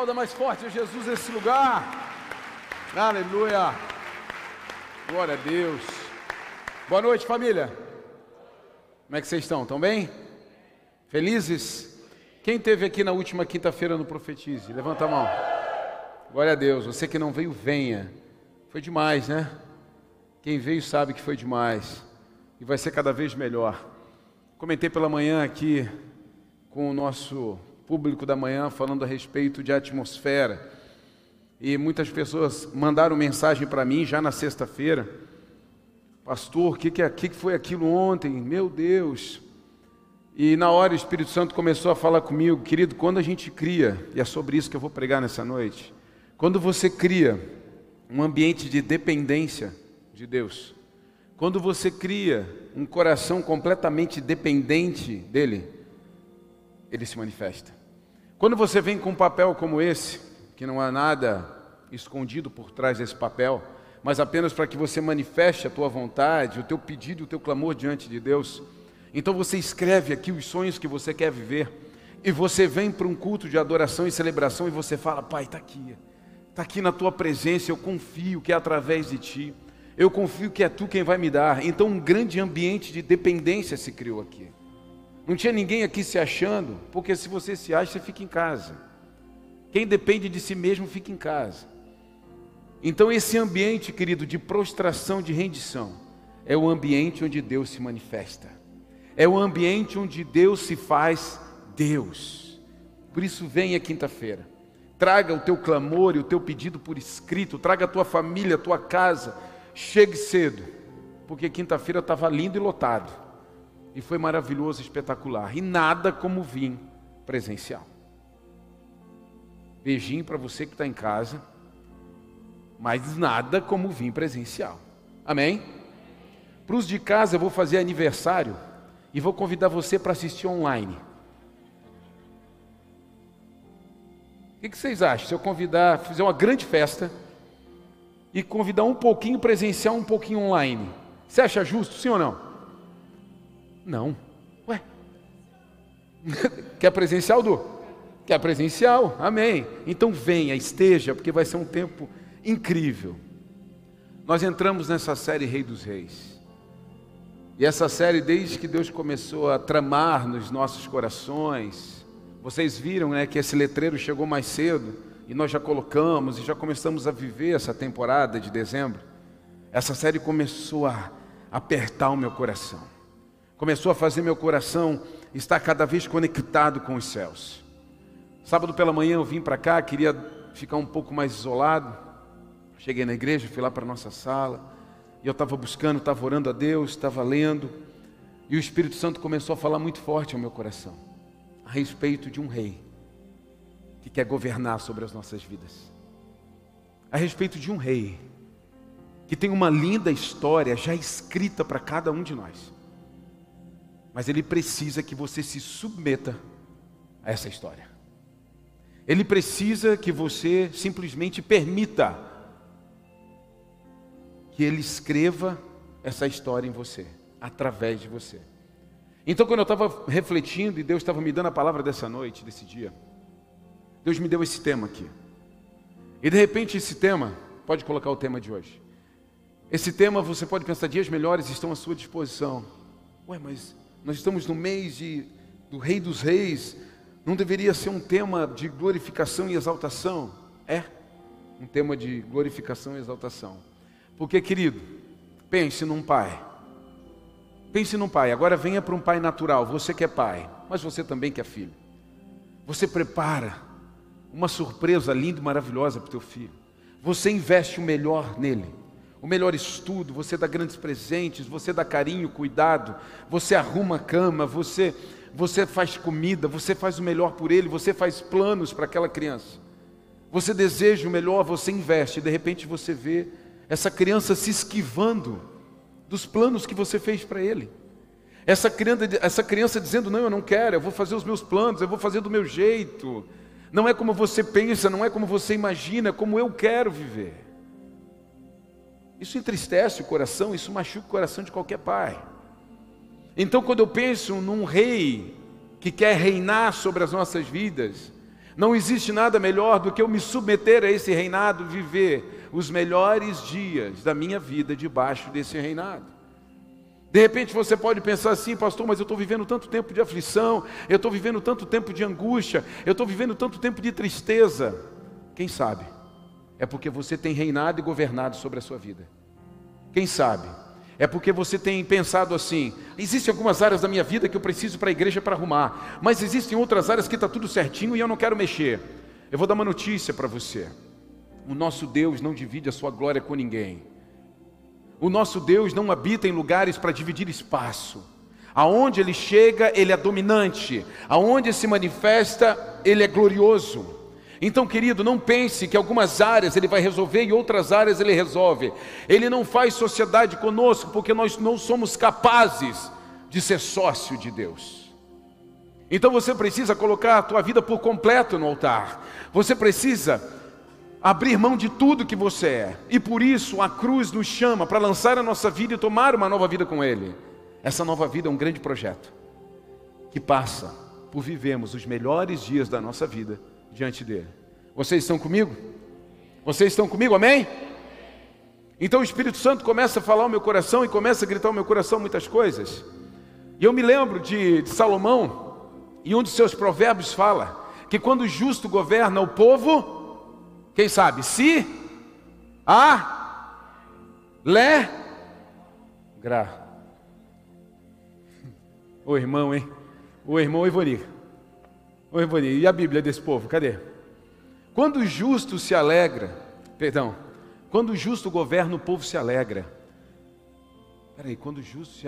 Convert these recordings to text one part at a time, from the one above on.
aplauda mais forte a Jesus nesse lugar. Aleluia. Glória a Deus. Boa noite, família. Como é que vocês estão? Estão bem? Felizes? Quem teve aqui na última quinta-feira no Profetize? Levanta a mão. Glória a Deus. Você que não veio, venha. Foi demais, né? Quem veio sabe que foi demais. E vai ser cada vez melhor. Comentei pela manhã aqui com o nosso público da manhã falando a respeito de atmosfera. E muitas pessoas mandaram mensagem para mim já na sexta-feira. Pastor, o que, que, que foi aquilo ontem? Meu Deus. E na hora o Espírito Santo começou a falar comigo, querido, quando a gente cria, e é sobre isso que eu vou pregar nessa noite, quando você cria um ambiente de dependência de Deus, quando você cria um coração completamente dependente dele, ele se manifesta. Quando você vem com um papel como esse, que não há nada escondido por trás desse papel, mas apenas para que você manifeste a tua vontade, o teu pedido, o teu clamor diante de Deus, então você escreve aqui os sonhos que você quer viver, e você vem para um culto de adoração e celebração e você fala: Pai, está aqui, está aqui na tua presença, eu confio que é através de ti. Eu confio que é tu quem vai me dar. Então, um grande ambiente de dependência se criou aqui. Não tinha ninguém aqui se achando, porque se você se acha, você fica em casa. Quem depende de si mesmo fica em casa. Então, esse ambiente, querido, de prostração, de rendição, é o ambiente onde Deus se manifesta. É o ambiente onde Deus se faz Deus. Por isso, venha quinta-feira. Traga o teu clamor e o teu pedido por escrito. Traga a tua família, a tua casa Chegue cedo, porque quinta-feira estava lindo e lotado. E foi maravilhoso, espetacular. E nada como vir presencial. Beijinho para você que está em casa, mas nada como vir presencial. Amém? Para os de casa, eu vou fazer aniversário e vou convidar você para assistir online. O que vocês acham? Se eu convidar, fizer uma grande festa e convidar um pouquinho presencial, um pouquinho online. Você acha justo, sim ou não? Não. Ué. Quer presencial, Du? Quer presencial? Amém. Então venha, esteja, porque vai ser um tempo incrível. Nós entramos nessa série Rei dos Reis. E essa série, desde que Deus começou a tramar nos nossos corações, vocês viram né, que esse letreiro chegou mais cedo e nós já colocamos e já começamos a viver essa temporada de dezembro, essa série começou a apertar o meu coração, começou a fazer meu coração estar cada vez conectado com os céus. Sábado pela manhã eu vim para cá, queria ficar um pouco mais isolado. Cheguei na igreja, fui lá para nossa sala, e eu estava buscando, estava orando a Deus, estava lendo, e o Espírito Santo começou a falar muito forte ao meu coração, a respeito de um rei que quer governar sobre as nossas vidas. A respeito de um rei que tem uma linda história já escrita para cada um de nós. Mas ele precisa que você se submeta a essa história. Ele precisa que você simplesmente permita que ele escreva essa história em você, através de você. Então, quando eu estava refletindo e Deus estava me dando a palavra dessa noite, desse dia, Deus me deu esse tema aqui. E de repente esse tema, pode colocar o tema de hoje. Esse tema você pode pensar, dias melhores estão à sua disposição. Ué, mas nós estamos no mês de, do Rei dos Reis, não deveria ser um tema de glorificação e exaltação? É, um tema de glorificação e exaltação. Porque, querido, pense num pai. Pense num pai. Agora venha para um pai natural. Você que é pai, mas você também que é filho. Você prepara uma surpresa linda e maravilhosa para o teu filho. Você investe o melhor nele, o melhor estudo, você dá grandes presentes, você dá carinho, cuidado, você arruma a cama, você, você faz comida, você faz o melhor por ele, você faz planos para aquela criança. Você deseja o melhor, você investe, e de repente você vê essa criança se esquivando dos planos que você fez para ele. Essa criança, essa criança dizendo: Não, eu não quero, eu vou fazer os meus planos, eu vou fazer do meu jeito. Não é como você pensa, não é como você imagina, é como eu quero viver. Isso entristece o coração, isso machuca o coração de qualquer pai. Então, quando eu penso num rei que quer reinar sobre as nossas vidas, Não existe nada melhor do que eu me submeter a esse reinado, viver os melhores dias da minha vida debaixo desse reinado. De repente você pode pensar assim, pastor, mas eu estou vivendo tanto tempo de aflição, eu estou vivendo tanto tempo de angústia, eu estou vivendo tanto tempo de tristeza. Quem sabe? É porque você tem reinado e governado sobre a sua vida. Quem sabe? É porque você tem pensado assim: existem algumas áreas da minha vida que eu preciso para a igreja para arrumar, mas existem outras áreas que está tudo certinho e eu não quero mexer. Eu vou dar uma notícia para você: o nosso Deus não divide a sua glória com ninguém. O nosso Deus não habita em lugares para dividir espaço. Aonde ele chega, ele é dominante. Aonde se manifesta, ele é glorioso. Então, querido, não pense que algumas áreas ele vai resolver e outras áreas ele resolve. Ele não faz sociedade conosco porque nós não somos capazes de ser sócio de Deus. Então você precisa colocar a tua vida por completo no altar. Você precisa abrir mão de tudo que você é. E por isso a cruz nos chama para lançar a nossa vida e tomar uma nova vida com Ele. Essa nova vida é um grande projeto que passa por vivermos os melhores dias da nossa vida diante dele. Vocês estão comigo? Vocês estão comigo, amém? Então o Espírito Santo começa a falar ao meu coração e começa a gritar ao meu coração muitas coisas. E eu me lembro de, de Salomão, e um de seus provérbios fala que quando o justo governa o povo, quem sabe, se a lé gra. O irmão, hein? O irmão Ivoni. E a Bíblia desse povo? Cadê? Quando o justo se alegra, perdão, quando o justo governa, o povo se alegra. Peraí, quando o justo, se,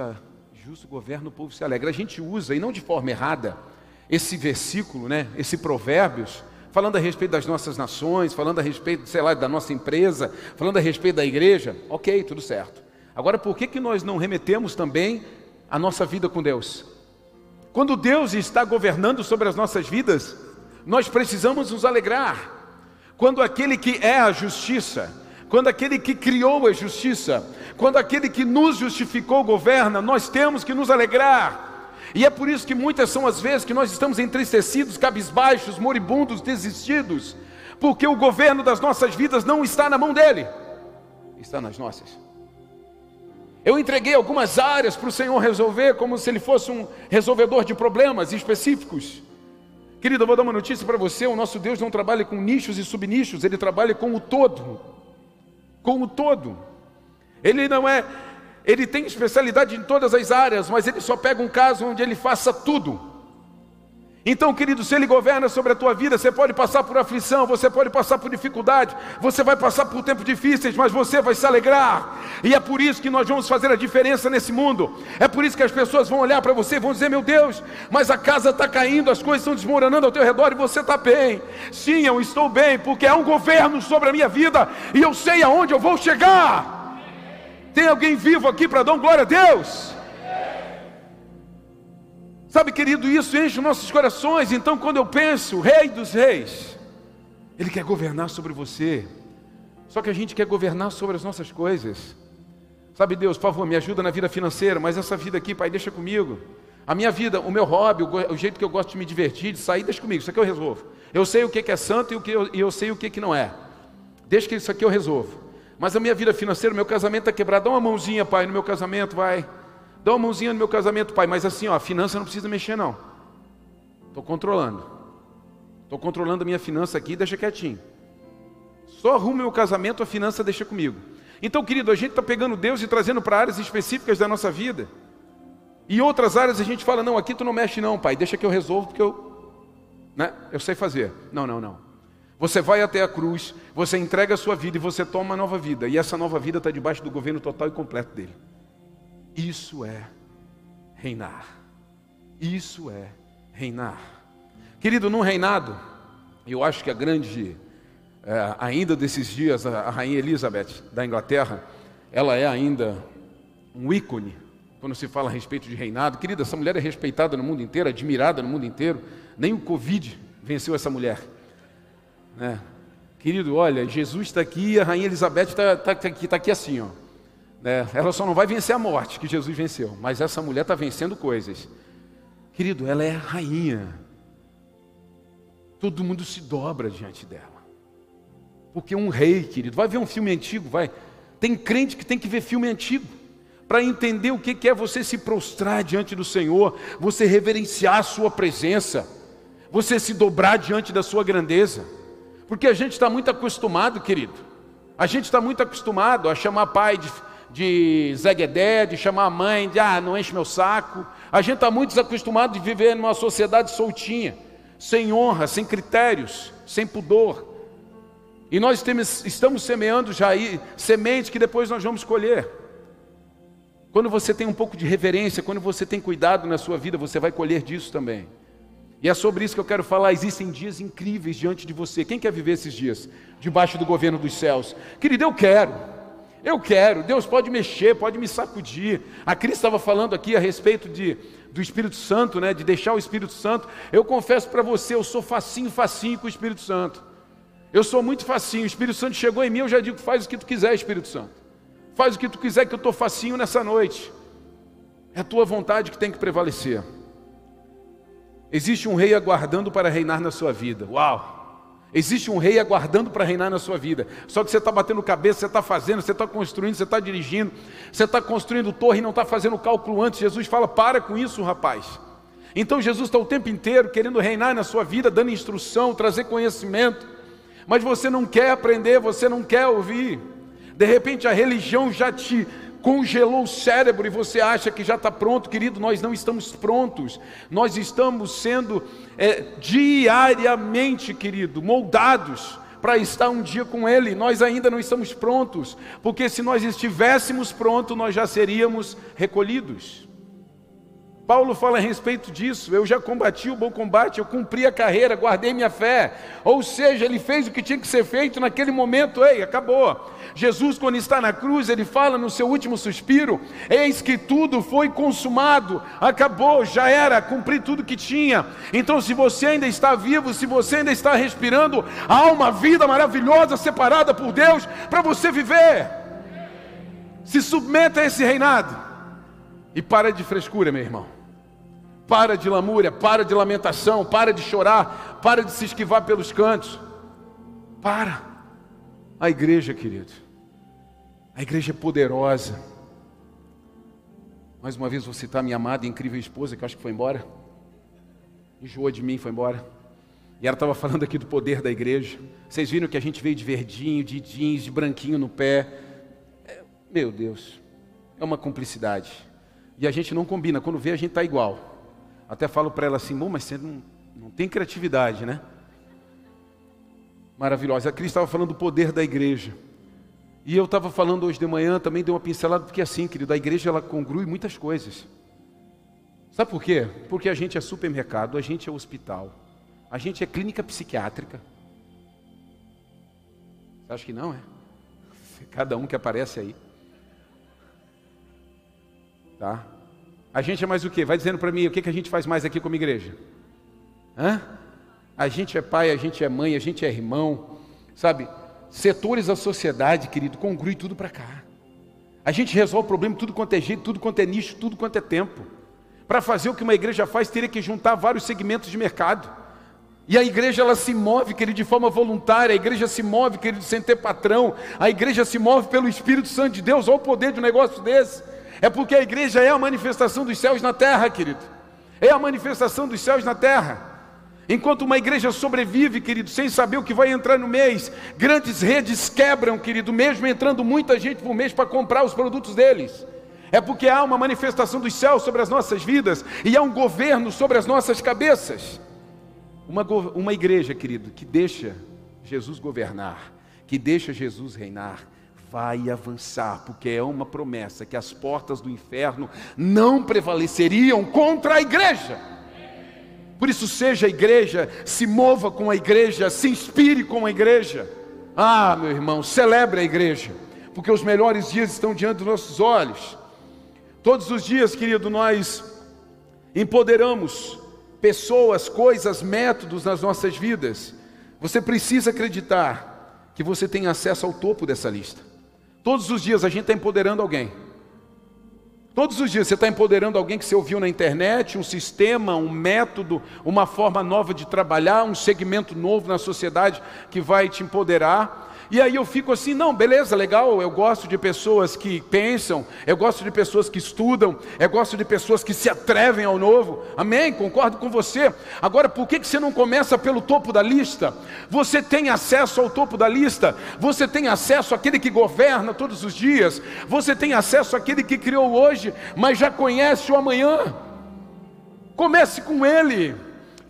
justo governa, o povo se alegra. A gente usa, e não de forma errada, esse versículo, né, esse provérbios, falando a respeito das nossas nações, falando a respeito, sei lá, da nossa empresa, falando a respeito da igreja, ok, tudo certo. Agora, por que, que nós não remetemos também a nossa vida com Deus? Quando Deus está governando sobre as nossas vidas, nós precisamos nos alegrar. Quando aquele que é a justiça, quando aquele que criou a justiça, quando aquele que nos justificou governa, nós temos que nos alegrar. E é por isso que muitas são as vezes que nós estamos entristecidos, cabisbaixos, moribundos, desistidos, porque o governo das nossas vidas não está na mão dele, está nas nossas. Eu entreguei algumas áreas para o Senhor resolver, como se Ele fosse um resolvedor de problemas específicos. Querido, eu vou dar uma notícia para você: o nosso Deus não trabalha com nichos e subnichos, Ele trabalha com o todo. Com o todo. Ele não é, Ele tem especialidade em todas as áreas, mas Ele só pega um caso onde Ele faça tudo. Então, querido, se Ele governa sobre a tua vida, você pode passar por aflição, você pode passar por dificuldade, você vai passar por tempos difíceis, mas você vai se alegrar. E é por isso que nós vamos fazer a diferença nesse mundo. É por isso que as pessoas vão olhar para você e vão dizer: Meu Deus, mas a casa está caindo, as coisas estão desmoronando ao teu redor e você está bem. Sim, eu estou bem, porque é um governo sobre a minha vida e eu sei aonde eu vou chegar. Tem alguém vivo aqui para dar glória a Deus? Sabe, querido, isso enche os nossos corações. Então, quando eu penso, Rei dos Reis, Ele quer governar sobre você. Só que a gente quer governar sobre as nossas coisas. Sabe, Deus, por favor, me ajuda na vida financeira, mas essa vida aqui, Pai, deixa comigo. A minha vida, o meu hobby, o, jeito que eu gosto de me divertir, de sair, deixa comigo, isso aqui eu resolvo. Eu sei o que é santo e, o que eu, e eu sei o que não é. Deixa que isso aqui eu resolvo. Mas a minha vida financeira, meu casamento está quebrado. Dá uma mãozinha, Pai, no meu casamento, vai. Dá uma mãozinha no meu casamento, pai, mas assim, ó, a finança não precisa mexer, não. Estou controlando. Estou controlando a minha finança aqui, deixa quietinho. Só arrumo meu casamento, a finança deixa comigo. Então, querido, a gente está pegando Deus e trazendo para áreas específicas da nossa vida. E outras áreas a gente fala, não, aqui tu não mexe não, pai, deixa que eu resolvo, porque eu, né, eu sei fazer. Não, não, não. Você vai até a cruz, você entrega a sua vida e você toma uma nova vida. E essa nova vida está debaixo do governo total e completo dele. Isso é reinar. Isso é reinar. Querido, num reinado, eu acho que a grande, é, ainda desses dias, a, Rainha Elizabeth da Inglaterra, ela é ainda um ícone quando se fala a respeito de reinado. Querida, essa mulher é respeitada no mundo inteiro, admirada no mundo inteiro. Nem o Covid venceu essa mulher. Né? Querido, olha, Jesus está aqui, a Rainha Elizabeth está tá, tá, aqui, tá aqui assim, ó. É, ela só não vai vencer a morte que Jesus venceu, mas essa mulher está vencendo coisas. Querido, ela é rainha. todo mundo se dobra diante dela. Porque um rei, querido, vai ver um filme antigo, vai. Tem crente que tem que ver filme antigo para entender o que é você se prostrar diante do Senhor, você reverenciar a sua presença, você se dobrar diante da sua grandeza. Porque a gente está muito acostumado, querido. A gente está muito acostumado a chamar pai de, de Zeguedé, de chamar a mãe de ah, não enche meu saco. A gente está muito desacostumado de viver numa sociedade soltinha, sem honra, sem critérios, sem pudor. E nós temos, estamos semeando já aí sementes que depois nós vamos colher. Quando você tem um pouco de reverência, quando você tem cuidado na sua vida, você vai colher disso também. E é sobre isso que eu quero falar. Existem dias incríveis diante de você. Quem quer viver esses dias? Debaixo do governo dos céus. Querido, eu quero. Eu quero. Deus pode mexer, pode me sacudir. A Cris estava falando aqui a respeito de, do Espírito Santo, né? De deixar o Espírito Santo. Eu confesso para você, eu sou facinho, facinho com o Espírito Santo. Eu sou muito facinho. O Espírito Santo chegou em mim, eu já digo, faz o que tu quiser, Espírito Santo. Faz o que tu quiser, que eu estou facinho nessa noite. É a tua vontade que tem que prevalecer. Existe um rei aguardando para reinar na sua vida. Uau! Existe um rei aguardando para reinar na sua vida. Só que você está batendo cabeça, você está fazendo, você está construindo, você está dirigindo, você está construindo torre e não está fazendo cálculo antes. Jesus fala: para com isso, rapaz. Então Jesus está o tempo inteiro querendo reinar na sua vida, dando instrução, trazer conhecimento. Mas você não quer aprender, você não quer ouvir. De repente a religião já te congelou o cérebro e você acha que já está pronto, querido, nós não estamos prontos, nós estamos sendo é, diariamente, querido, moldados para estar um dia com Ele, nós ainda não estamos prontos, porque se nós estivéssemos prontos, nós já seríamos recolhidos. Paulo fala a respeito disso. Eu já combati o bom combate, eu cumpri a carreira, guardei minha fé. Ou seja, ele fez o que tinha que ser feito naquele momento, ei, acabou. Jesus, quando está na cruz, ele fala no seu último suspiro: Eis que tudo foi consumado, acabou, já era, cumpri tudo que tinha. Então, se você ainda está vivo, se você ainda está respirando, há uma vida maravilhosa separada por Deus para você viver. Se submeta a esse reinado. E para de frescura, meu irmão. Para de lamúria, para de lamentação, para de chorar, para de se esquivar pelos cantos. Para. A igreja, querido. A igreja é poderosa. Mais uma vez vou citar minha amada e incrível esposa, que acho que foi embora. Enjoou de mim, foi embora. E ela estava falando aqui do poder da igreja. Vocês viram que a gente veio de verdinho, de jeans, de branquinho no pé. É, meu Deus, é uma cumplicidade. E a gente não combina, quando vê a gente está igual. Até falo para ela assim, mas você não, não tem criatividade, né? Maravilhosa. A Cris estava falando do poder da igreja. E eu estava falando hoje de manhã, também dei uma pincelada, porque assim, querido, a igreja ela congrui muitas coisas. Sabe por quê? Porque a gente é supermercado, a gente é hospital, a gente é clínica psiquiátrica. Você acha que não, é? Cada um que aparece aí. Tá? A gente é mais o quê? Vai dizendo para mim, o que, que a gente faz mais aqui como igreja? Hã? A gente é pai, a gente é mãe, a gente é irmão, sabe? Setores da sociedade, querido, congrui tudo para cá. A gente resolve o problema tudo quanto é jeito, tudo quanto é nicho, tudo quanto é tempo. Para fazer o que uma igreja faz, teria que juntar vários segmentos de mercado. E a igreja ela se move, querido, de forma voluntária, a igreja se move, querido, sem ter patrão, a igreja se move pelo Espírito Santo de Deus, olha o poder de um negócio desse. É porque a igreja é a manifestação dos céus na terra, querido. É a manifestação dos céus na terra. Enquanto uma igreja sobrevive, querido, sem saber o que vai entrar no mês, grandes redes quebram, querido, mesmo entrando muita gente por mês para comprar os produtos deles. É porque há uma manifestação dos céus sobre as nossas vidas e há um governo sobre as nossas cabeças. Uma, uma igreja, querido, que deixa Jesus governar, que deixa Jesus reinar, vai avançar, porque é uma promessa que as portas do inferno não prevaleceriam contra a igreja. Por isso, seja a igreja, se mova com a igreja, se inspire com a igreja. Ah, meu irmão, celebre a igreja, porque os melhores dias estão diante dos nossos olhos. Todos os dias, querido, nós empoderamos pessoas, coisas, métodos nas nossas vidas. Você precisa acreditar que você tem acesso ao topo dessa lista. Todos os dias a gente está empoderando alguém. Todos os dias você está empoderando alguém que você ouviu na internet, um sistema, um método, uma forma nova de trabalhar, um segmento novo na sociedade que vai te empoderar. E aí eu fico assim, não, beleza, legal, eu gosto de pessoas que pensam, eu gosto de pessoas que estudam, eu gosto de pessoas que se atrevem ao novo. Amém? Concordo com você. Agora, por que, você não começa pelo topo da lista? Você tem acesso ao topo da lista, você tem acesso àquele que governa todos os dias, você tem acesso àquele que criou hoje, mas já conhece o amanhã. Comece com ele.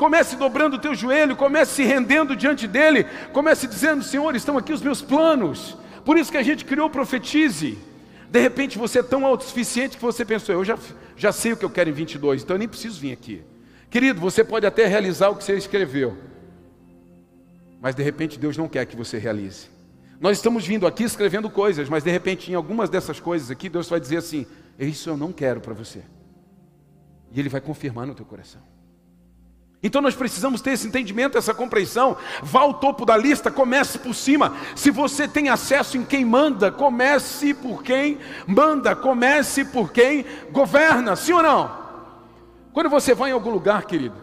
Comece dobrando o teu joelho, comece se rendendo diante dele, comece dizendo: Senhor, estão aqui os meus planos. Por isso que a gente criou Profetize. De repente você é tão autossuficiente que você pensou: Eu já, já sei o que eu quero em 22, então eu nem preciso vir aqui. Querido, você pode até realizar o que você escreveu, mas de repente Deus não quer que você realize. Nós estamos vindo aqui escrevendo coisas, mas de repente em algumas dessas coisas aqui, Deus vai dizer assim: Isso eu não quero para você. E Ele vai confirmar no teu coração. Então nós precisamos ter esse entendimento, essa compreensão. Vá ao topo da lista, comece por cima. Se você tem acesso em quem manda, comece por quem manda, comece por quem governa, sim ou não? Quando você vai em algum lugar, querido,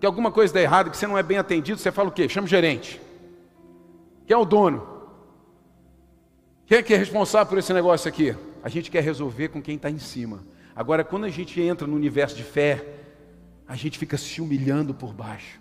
que alguma coisa dá errado, que você não é bem atendido, você fala o quê? Chama o gerente. Quem é o dono? Quem é que é responsável por esse negócio aqui? A gente quer resolver com quem está em cima. Agora, quando a gente entra no universo de fé, a gente fica se humilhando por baixo.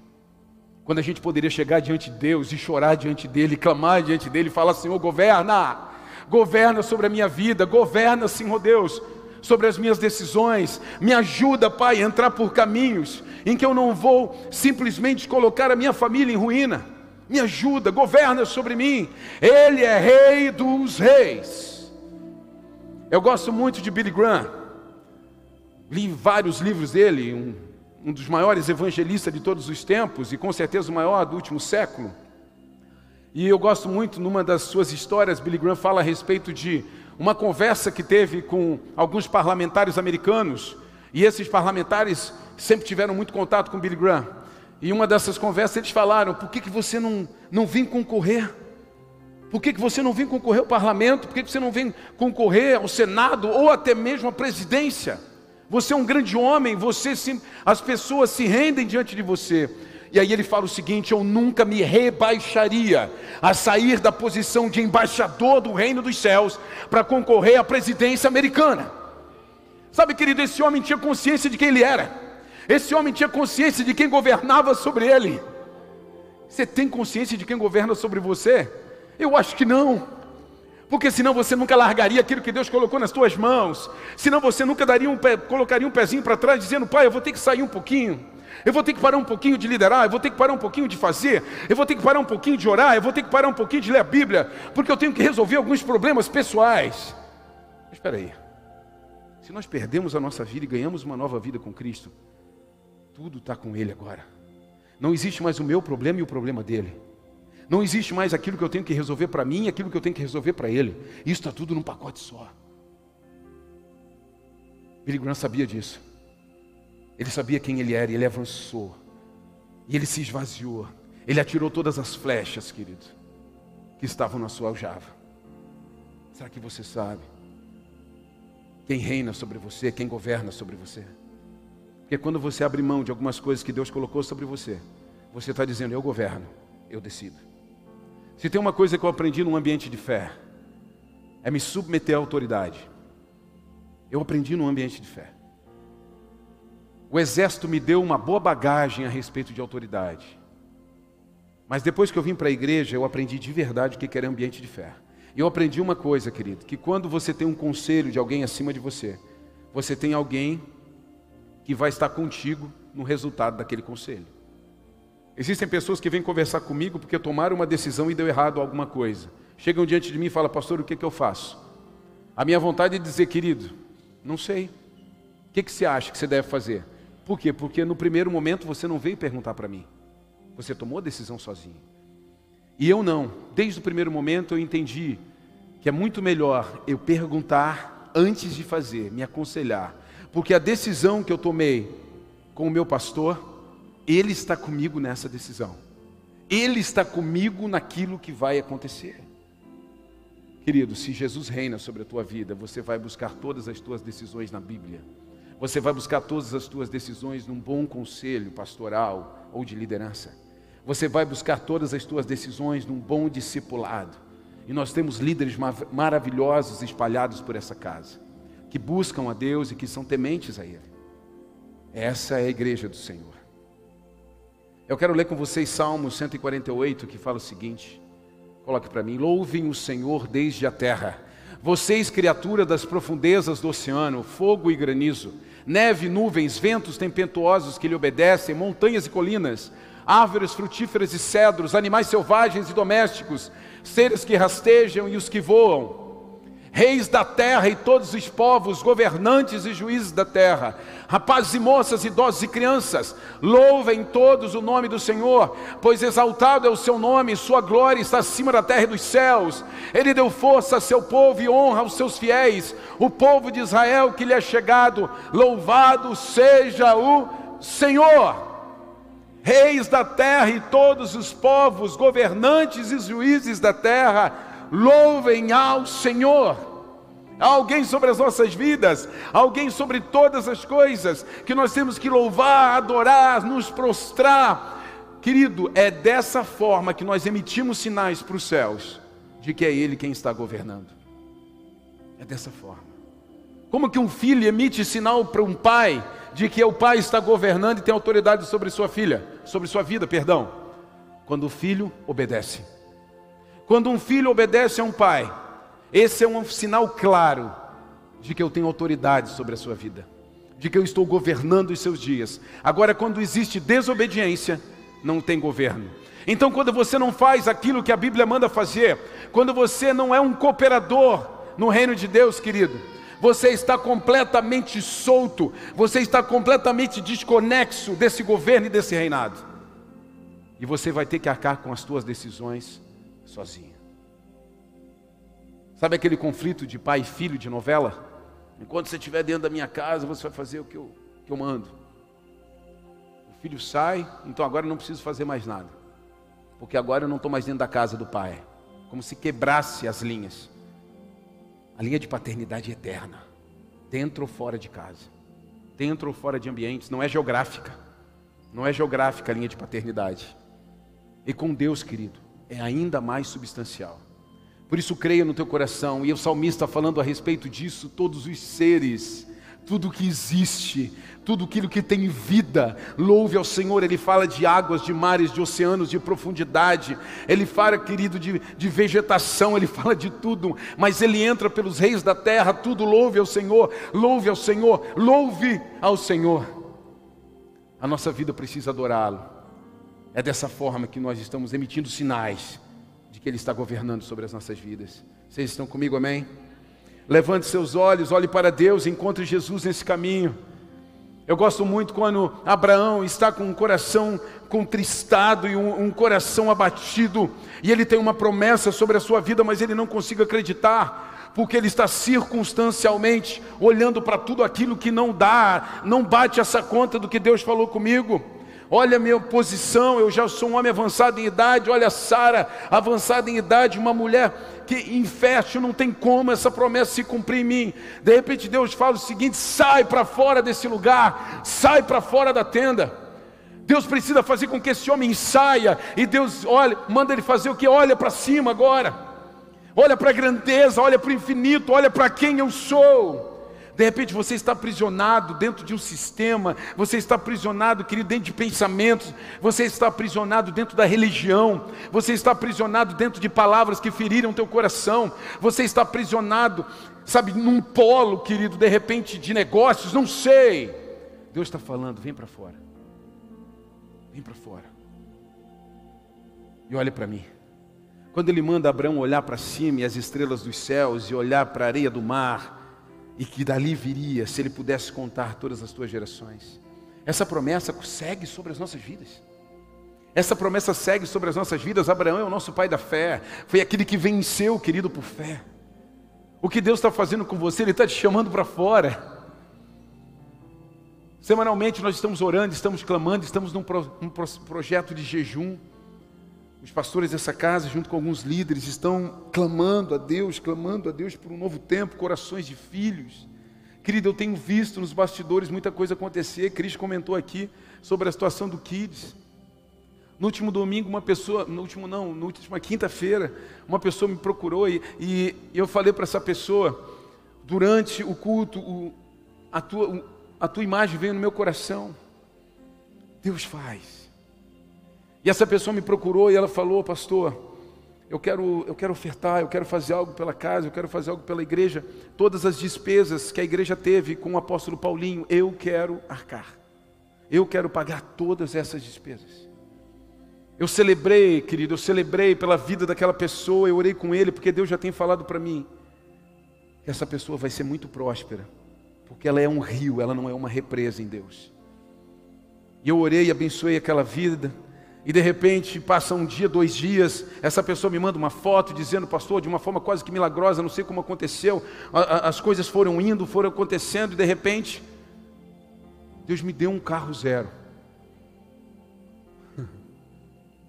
Quando a gente poderia chegar diante de Deus e chorar diante dele, clamar diante dele falar: Senhor, governa, governa sobre a minha vida, governa, Senhor Deus, sobre as minhas decisões, me ajuda, Pai, a entrar por caminhos em que eu não vou simplesmente colocar a minha família em ruína. Me ajuda, governa sobre mim. Ele é Rei dos Reis. Eu gosto muito de Billy Graham. Li vários livros dele, um um dos maiores evangelistas de todos os tempos e com certeza o maior do último século. E eu gosto muito, numa das suas histórias, Billy Graham fala a respeito de uma conversa que teve com alguns parlamentares americanos, e esses parlamentares sempre tiveram muito contato com Billy Graham. E uma dessas conversas eles falaram: por que, que você não, não vem concorrer? Por que, que você não vem concorrer ao parlamento? Por que, que você não vem concorrer ao Senado ou até mesmo à presidência? Você é um grande homem, você se, as pessoas se rendem diante de você. E aí ele fala o seguinte: Eu nunca me rebaixaria a sair da posição de embaixador do reino dos céus para concorrer à presidência americana. Sabe, querido, esse homem tinha consciência de quem ele era. Esse homem tinha consciência de quem governava sobre ele. Você tem consciência de quem governa sobre você? Eu acho que não porque senão você nunca largaria aquilo que Deus colocou nas tuas mãos, senão você nunca daria um pé, colocaria um pezinho para trás, dizendo, pai, eu vou ter que sair um pouquinho, eu vou ter que parar um pouquinho de liderar, eu vou ter que parar um pouquinho de fazer, eu vou ter que parar um pouquinho de orar, eu vou ter que parar um pouquinho de ler a Bíblia, porque eu tenho que resolver alguns problemas pessoais. Mas espera aí, se nós perdemos a nossa vida e ganhamos uma nova vida com Cristo, tudo está com Ele agora. Não existe mais o meu problema e o problema dele. Não existe mais aquilo que eu tenho que resolver para mim e aquilo que eu tenho que resolver para ele. Isso está tudo num pacote só. Billy Graham sabia disso. Ele sabia quem ele era e ele avançou. E ele se esvaziou. Ele atirou todas as flechas, querido, que estavam na sua aljava. Será que você sabe quem reina sobre você, quem governa sobre você? Porque quando você abre mão de algumas coisas que Deus colocou sobre você, você está dizendo: Eu governo, eu decido. Se tem uma coisa que eu aprendi num ambiente de fé, é me submeter à autoridade. Eu aprendi num ambiente de fé. O exército me deu uma boa bagagem a respeito de autoridade. Mas depois que eu vim para a igreja, eu aprendi de verdade o que era ambiente de fé. E eu aprendi uma coisa, querido, que quando você tem um conselho de alguém acima de você, você tem alguém que vai estar contigo no resultado daquele conselho. Existem pessoas que vêm conversar comigo porque tomaram uma decisão e deu errado alguma coisa. Chegam diante de mim e falam, pastor, o que, que eu faço? A minha vontade é dizer, querido, não sei. O que, que você acha que você deve fazer? Por quê? Porque no primeiro momento você não veio perguntar para mim. Você tomou a decisão sozinho. E eu não. Desde o primeiro momento eu entendi que é muito melhor eu perguntar antes de fazer, me aconselhar. Porque a decisão que eu tomei com o meu pastor ele está comigo nessa decisão. Ele está comigo naquilo que vai acontecer. Querido, se Jesus reina sobre a tua vida, você vai buscar todas as tuas decisões na Bíblia. Você vai buscar todas as tuas decisões num bom conselho pastoral ou de liderança. Você vai buscar todas as tuas decisões num bom discipulado. E nós temos líderes maravilhosos espalhados por essa casa, que buscam a Deus e que são tementes a Ele. Essa é a igreja do Senhor. Eu quero ler com vocês Salmos 148, que fala o seguinte: coloque para mim, louvem o Senhor desde a terra. Vocês, criatura das profundezas do oceano, fogo e granizo, neve, nuvens, ventos tempestuosos que lhe obedecem, montanhas e colinas, árvores frutíferas e cedros, animais selvagens e domésticos, seres que rastejam e os que voam, reis da terra e todos os povos, governantes e juízes da terra, rapazes e moças, idosos e crianças, louvem todos o nome do Senhor, pois exaltado é o seu nome, sua glória está acima da terra e dos céus. Ele deu força a seu povo e honra aos seus fiéis, o povo de Israel que lhe é chegado, louvado seja o Senhor reis da terra e todos os povos, governantes e juízes da terra, louvem ao Senhor. Alguém sobre as nossas vidas, alguém sobre todas as coisas que nós temos que louvar, adorar, nos prostrar. Querido, é dessa forma que nós emitimos sinais para os céus de que é Ele quem está governando. É dessa forma. Como que um filho emite sinal para um pai de que o pai está governando e tem autoridade sobre sua filha, sobre sua vida, perdão? Quando o filho obedece. Quando um filho obedece a um pai, esse é um sinal claro de que eu tenho autoridade sobre a sua vida, de que eu estou governando os seus dias. Agora, quando existe desobediência, não tem governo. Então, quando você não faz aquilo que a Bíblia manda fazer, quando você não é um cooperador no reino de Deus, querido, você está completamente solto, você está completamente desconexo desse governo e desse reinado. E você vai ter que arcar com as suas decisões sozinho. Sabe aquele conflito de pai e filho de novela? Enquanto você estiver dentro da minha casa, você vai fazer o que eu, que eu mando. O filho sai, então agora eu não preciso fazer mais nada. Porque agora eu não estou mais dentro da casa do pai. Como se quebrasse as linhas. A linha de paternidade eterna. Dentro ou fora de casa. Dentro ou fora de ambientes. Não é geográfica. Não é geográfica a linha de paternidade. E com Deus, querido, é ainda mais substancial. Por isso creia no teu coração. E o salmista falando a respeito disso, todos os seres, tudo que existe, tudo aquilo que tem vida, louve ao Senhor. Ele fala de águas, de mares, de oceanos, de profundidade. Ele fala, querido, de, de vegetação, ele fala de tudo. Mas ele entra pelos reis da terra, tudo louve ao Senhor, louve ao Senhor, louve ao Senhor. A nossa vida precisa adorá-lo. É dessa forma que nós estamos emitindo sinais que Ele está governando sobre as nossas vidas. Vocês estão comigo, amém? Levante seus olhos, olhe para Deus, encontre Jesus nesse caminho. Eu gosto muito quando Abraão está com um coração contristado e um, um, coração abatido, e ele tem uma promessa sobre a sua vida, mas ele não consegue acreditar, porque ele está circunstancialmente olhando para tudo aquilo que não dá, não bate essa conta do que Deus falou comigo olha a minha posição, eu já sou um homem avançado em idade, olha Sara, avançada em idade, uma mulher que infértil, não tem como essa promessa se cumprir em mim. De repente Deus fala o seguinte: sai para fora desse lugar, sai para fora da tenda. Deus precisa fazer com que esse homem saia, e Deus olha, manda ele fazer o que? Olha para cima agora, olha para a grandeza, olha para o infinito, olha para quem eu sou. De repente você está aprisionado dentro de um sistema, você está aprisionado, querido, dentro de pensamentos, você está aprisionado dentro da religião, você está aprisionado dentro de palavras que feriram teu coração, você está aprisionado, sabe, num polo, querido, de repente de negócios, não sei. Deus está falando, vem para fora. Vem para fora. E olha para mim. Quando ele manda Abraão olhar para cima e as estrelas dos céus e olhar para a areia do mar, e que dali viria se ele pudesse contar todas as tuas gerações. Essa promessa segue sobre as nossas vidas. Essa promessa segue sobre as nossas vidas. Abraão é o nosso pai da fé, foi aquele que venceu, querido, por fé. O que Deus está fazendo com você, Ele está te chamando para fora. Semanalmente nós estamos orando, estamos clamando, estamos num, pro, num projeto de jejum. Os pastores dessa casa, junto com alguns líderes, estão clamando a Deus, clamando a Deus por um novo tempo, corações de filhos. Querido, eu tenho visto nos bastidores muita coisa acontecer. Cris comentou aqui sobre a situação do Kids. No último domingo, uma pessoa, no último não, na última quinta-feira, uma pessoa me procurou e, e eu falei para essa pessoa, durante o culto, o, a, tua, a tua imagem veio no meu coração. Deus faz. E essa pessoa me procurou e ela falou, pastor, eu quero, eu quero ofertar, eu quero fazer algo pela casa, eu quero fazer algo pela igreja. Todas as despesas que a igreja teve com o apóstolo Paulinho, eu quero arcar. Eu quero pagar todas essas despesas. Eu celebrei, querido, eu celebrei pela vida daquela pessoa, eu orei com ele, porque Deus já tem falado para mim que essa pessoa vai ser muito próspera, porque ela é um rio, ela não é uma represa em Deus. E eu orei e abençoei aquela vida, e de repente passa um dia, dois dias, essa pessoa me manda uma foto dizendo, pastor, de uma forma quase que milagrosa, não sei como aconteceu, as coisas foram indo, foram acontecendo, e de repente, Deus me deu um carro zero.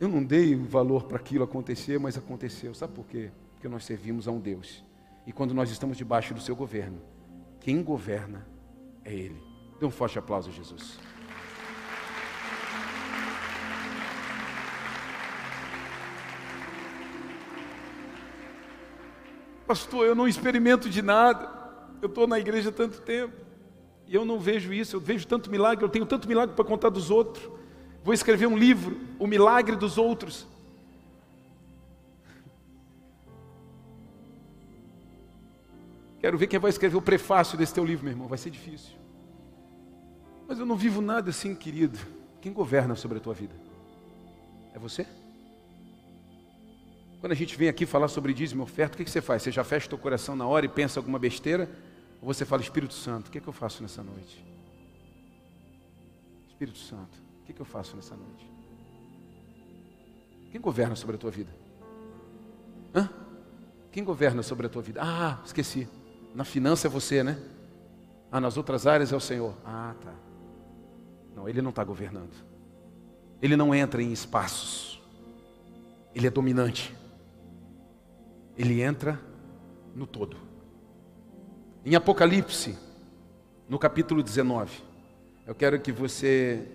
Eu não dei valor para aquilo acontecer, mas aconteceu. Sabe por quê? Porque nós servimos a um Deus. E quando nós estamos debaixo do seu governo, quem governa é Ele. Dê um forte aplauso Jesus. Pastor, eu não experimento de nada. Eu estou na igreja há tanto tempo. E eu não vejo isso. Eu vejo tanto milagre. Eu tenho tanto milagre para contar dos outros. Vou escrever um livro, O Milagre dos Outros. Quero ver quem vai escrever o prefácio desse teu livro, meu irmão. Vai ser difícil. Mas eu não vivo nada assim, querido. Quem governa sobre a tua vida? É você? Quando a gente vem aqui falar sobre dízimo e oferta, o que, você faz? Você já fecha o coração na hora e pensa alguma besteira? Ou você fala, Espírito Santo, o que, que eu faço nessa noite? Espírito Santo, o que, que eu faço nessa noite? Quem governa sobre a tua vida? Hã? Quem governa sobre a tua vida? Ah, esqueci. Na finança é você, né? Ah, nas outras áreas é o Senhor. Ah, tá. Não, ele não está governando. Ele não entra em espaços. Ele é dominante ele entra no todo. Em Apocalipse, no capítulo 19, eu quero que você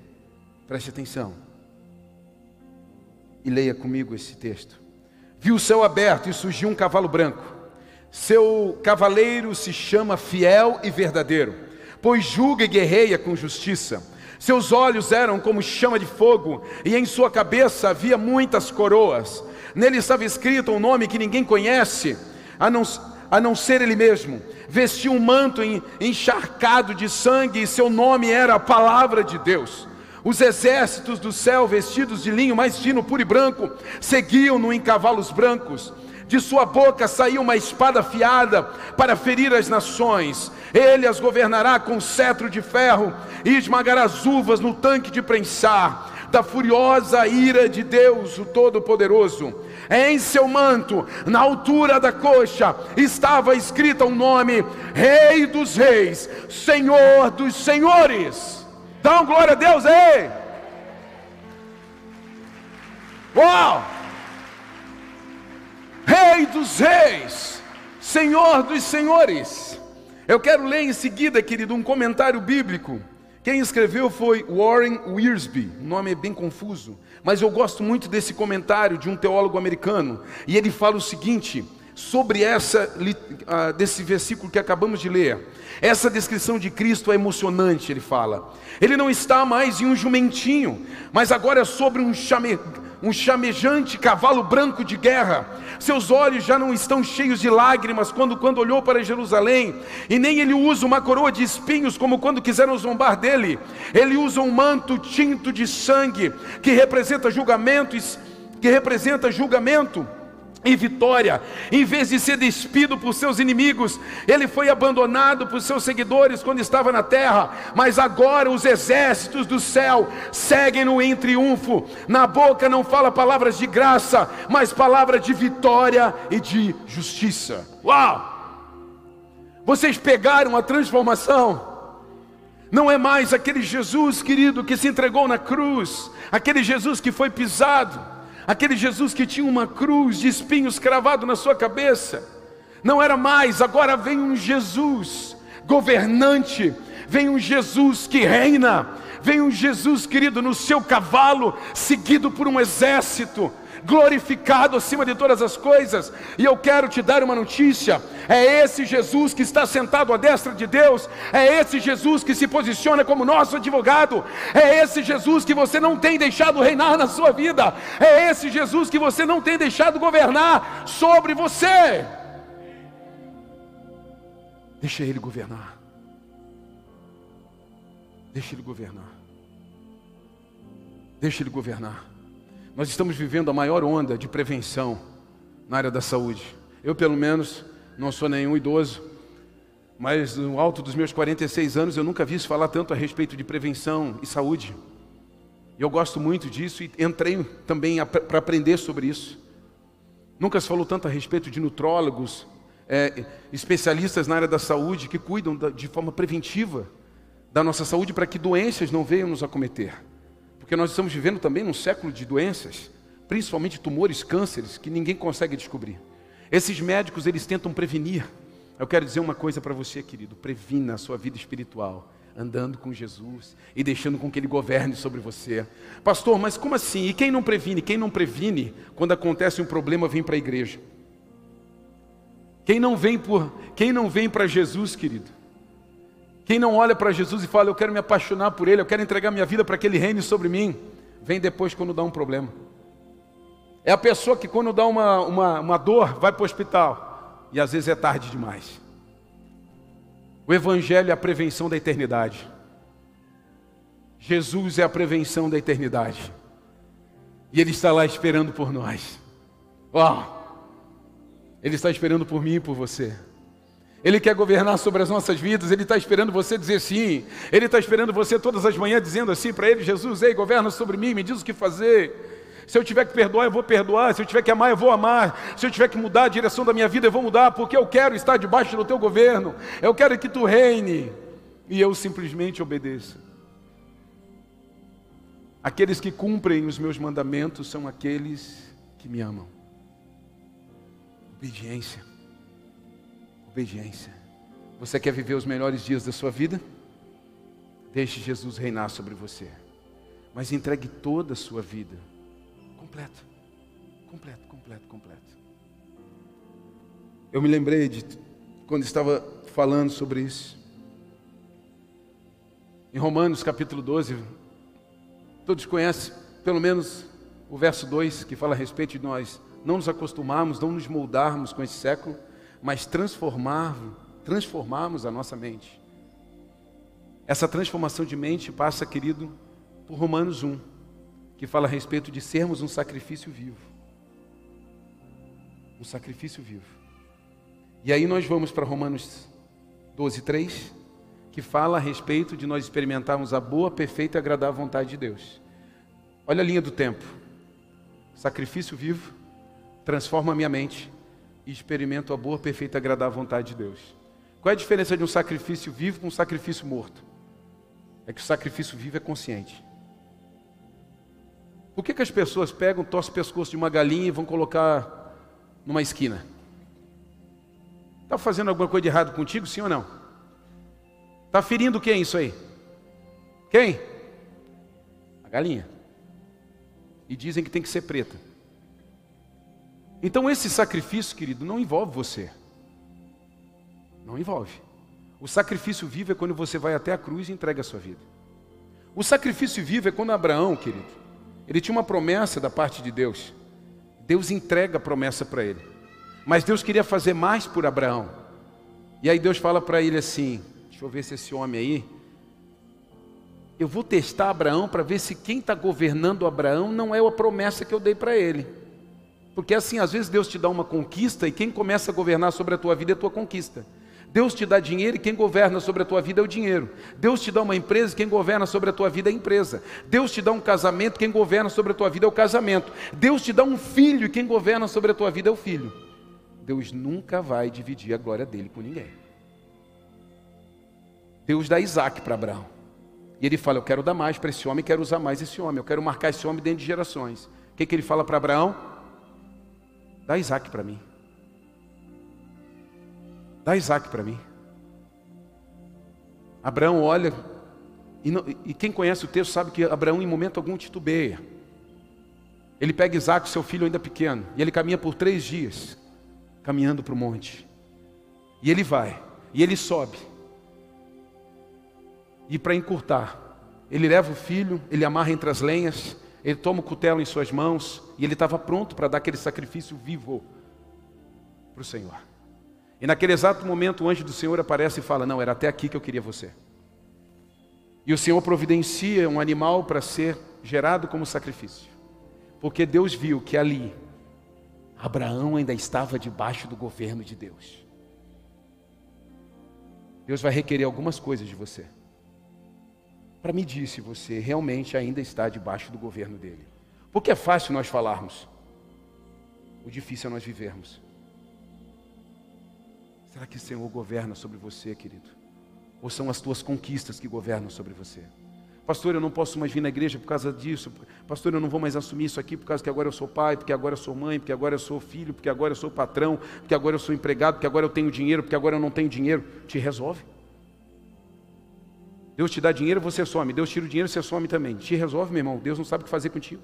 preste atenção e leia comigo esse texto. Viu o céu aberto e surgiu um cavalo branco. Seu cavaleiro se chama Fiel e Verdadeiro, pois julga e guerreia com justiça. Seus olhos eram como chama de fogo, e em sua cabeça havia muitas coroas. Nele estava escrito um nome que ninguém conhece, a não, a não ser ele mesmo. Vestia um manto encharcado de sangue, e seu nome era a Palavra de Deus. Os exércitos do céu, vestidos de linho mais fino, puro e branco, seguiam-no em cavalos brancos. De sua boca saiu uma espada afiada para ferir as nações. Ele as governará com cetro de ferro e esmagará as uvas no tanque de prensar da furiosa ira de Deus, o Todo-Poderoso. Em seu manto, na altura da coxa, estava escrito um nome: Rei dos Reis, Senhor dos Senhores. Dá glória a Deus aí. Uau! Rei dos Reis, Senhor dos Senhores. Eu quero ler em seguida, querido, um comentário bíblico. Quem escreveu foi Warren Wiersbe, o nome é bem confuso. Mas eu gosto muito desse comentário de um teólogo americano, e ele fala o seguinte sobre essa uh, desse versículo que acabamos de ler. Essa descrição de Cristo é emocionante, ele fala. Ele não está mais em um jumentinho, mas agora é sobre um chame, um chamejante cavalo branco de guerra. Seus olhos já não estão cheios de lágrimas quando, quando olhou para Jerusalém, e nem ele usa uma coroa de espinhos como quando quiseram zombar dele. Ele usa um manto tinto de sangue que representa julgamentos, que representa julgamento e vitória. Em vez de ser despido por seus inimigos, ele foi abandonado por seus seguidores quando estava na terra, mas agora os exércitos do céu seguem-no em triunfo. Na boca não fala palavras de graça, mas palavras de vitória e de justiça. Uau! Vocês pegaram a transformação. Não é mais aquele Jesus, querido, que se entregou na cruz, aquele Jesus que foi pisado aquele Jesus que tinha uma cruz de espinhos cravado na sua cabeça, não era mais, agora vem um Jesus governante, vem um Jesus que reina, vem um Jesus querido no seu cavalo, seguido por um exército, glorificado acima de todas as coisas. E eu quero te dar uma notícia: é esse Jesus que está sentado à destra de Deus, é esse Jesus que se posiciona como nosso advogado, é esse Jesus que você não tem deixado reinar na sua vida, é esse Jesus que você não tem deixado governar sobre você. Deixa ele governar. Deixa ele governar. Deixa ele governar. Nós estamos vivendo a maior onda de prevenção na área da saúde. Eu, pelo menos, não sou nenhum idoso, mas no alto dos meus 46 anos eu nunca vi se falar tanto a respeito de prevenção e saúde. E eu gosto muito disso e entrei também para aprender sobre isso. Nunca se falou tanto a respeito de nutrólogos, é, especialistas na área da saúde que cuidam da, de forma preventiva da nossa saúde para que doenças não venham nos acometer. Porque nós estamos vivendo também num século de doenças, principalmente tumores, cânceres, que ninguém consegue descobrir. Esses médicos, eles tentam prevenir. Eu quero dizer uma coisa para você, querido: previna a sua vida espiritual, andando com Jesus e deixando com que Ele governe sobre você. Pastor, mas como assim? E quem não previne? Quem não previne, quando acontece um problema, vem para a igreja. Quem não vem por, quem não vem para Jesus, querido, quem não olha para Jesus e fala, eu quero me apaixonar por Ele, eu quero entregar minha vida para que Ele reine sobre mim, vem depois quando dá um problema. É a pessoa que quando dá uma, uma, uma dor, vai para o hospital. E às vezes é tarde demais. O Evangelho é a prevenção da eternidade. Jesus é a prevenção da eternidade. E Ele está lá esperando por nós. Oh, Ele está esperando por mim e por você. Ele quer governar sobre as nossas vidas, Ele está esperando você dizer sim. Ele está esperando você todas as manhãs dizendo assim para Ele: Jesus, ei, governa sobre mim, me diz o que fazer. Se eu tiver que perdoar, eu vou perdoar. Se eu tiver que amar, eu vou amar. Se eu tiver que mudar a direção da minha vida, eu vou mudar, porque eu quero estar debaixo do teu governo. Eu quero que tu reine. E eu simplesmente obedeça. Aqueles que cumprem os meus mandamentos são aqueles que me amam. Obediência obediência. Você quer viver os melhores dias da sua vida? Deixe Jesus reinar sobre você. Mas entregue toda a sua vida. Completo. Completo, completo, completo. Eu me lembrei de quando estava falando sobre isso. Em Romanos capítulo 12, todos conhecem pelo menos o verso 2 que fala a respeito de nós não nos acostumarmos, não nos moldarmos com esse século, mas transformar, transformarmos a nossa mente. Essa transformação de mente passa, querido, por Romanos 1, que fala a respeito de sermos um sacrifício vivo. Um sacrifício vivo. E aí nós vamos para Romanos 12, 3, que fala a respeito de nós experimentarmos a boa, perfeita e agradável vontade de Deus. Olha a linha do tempo. Sacrifício vivo transforma a minha mente e experimento a boa, perfeita agradável vontade de Deus. Qual é a diferença de um sacrifício vivo com um sacrifício morto? É que o sacrifício vivo é consciente. Por que, que as pessoas pegam, torcem o pescoço de uma galinha e vão colocar numa esquina? Está fazendo alguma coisa de errado contigo, sim ou não? Está ferindo quem isso aí? Quem? A galinha. E dizem que tem que ser preta. Então esse sacrifício, querido, não envolve você. Não envolve. O sacrifício vivo é quando você vai até a cruz e entrega a sua vida. O sacrifício vivo é quando Abraão, querido, ele tinha uma promessa da parte de Deus. Deus entrega a promessa para ele. Mas Deus queria fazer mais por Abraão. E aí Deus fala para ele assim: Deixa eu ver se esse homem aí. Eu vou testar Abraão para ver se quem está governando Abraão não é a promessa que eu dei para ele. Porque assim, às vezes Deus te dá uma conquista e quem começa a governar sobre a tua vida é a tua conquista. Deus te dá dinheiro e quem governa sobre a tua vida é o dinheiro. Deus te dá uma empresa e quem governa sobre a tua vida é a empresa. Deus te dá um casamento e quem governa sobre a tua vida é o casamento. Deus te dá um filho e quem governa sobre a tua vida é o filho. Deus nunca vai dividir a glória dele com ninguém. Deus dá Isaac para Abraão. E ele fala: Eu quero dar mais para esse homem, quero usar mais esse homem, eu quero marcar esse homem dentro de gerações. que, que ele fala para Abraão? Dá Isaac para mim. Dá Isaac para mim. Abraão olha, e, não, e, quem conhece o texto sabe que Abraão em momento algum titubeia. Ele pega Isaac, seu filho ainda pequeno, e ele caminha por três dias, caminhando para o monte. E ele vai, e ele sobe. E para encurtar, ele leva o filho, ele amarra entre as lenhas, ele toma o cutelo em suas mãos, e ele estava pronto para dar aquele sacrifício vivo para o Senhor. E naquele exato momento o anjo do Senhor aparece e fala: Não, era até aqui que eu queria você. E o Senhor providencia um animal para ser gerado como sacrifício. Porque Deus viu que ali Abraão ainda estava debaixo do governo de Deus. Deus vai requerer algumas coisas de você. Para medir se você realmente ainda está debaixo do governo dele. Porque é fácil nós falarmos. O difícil é nós vivermos. Será que o Senhor governa sobre você, querido? Ou são as tuas conquistas que governam sobre você? Pastor, eu não posso mais vir na igreja por causa disso. Pastor, eu não vou mais assumir isso aqui por causa que agora eu sou pai, porque agora eu sou mãe, porque agora eu sou filho, porque agora eu sou patrão, porque agora eu sou empregado, porque agora eu tenho dinheiro, porque agora eu não tenho dinheiro. Te resolve. Deus te dá dinheiro, você some. Deus tira o dinheiro, você some também. Te resolve, meu irmão. Deus não sabe o que fazer contigo.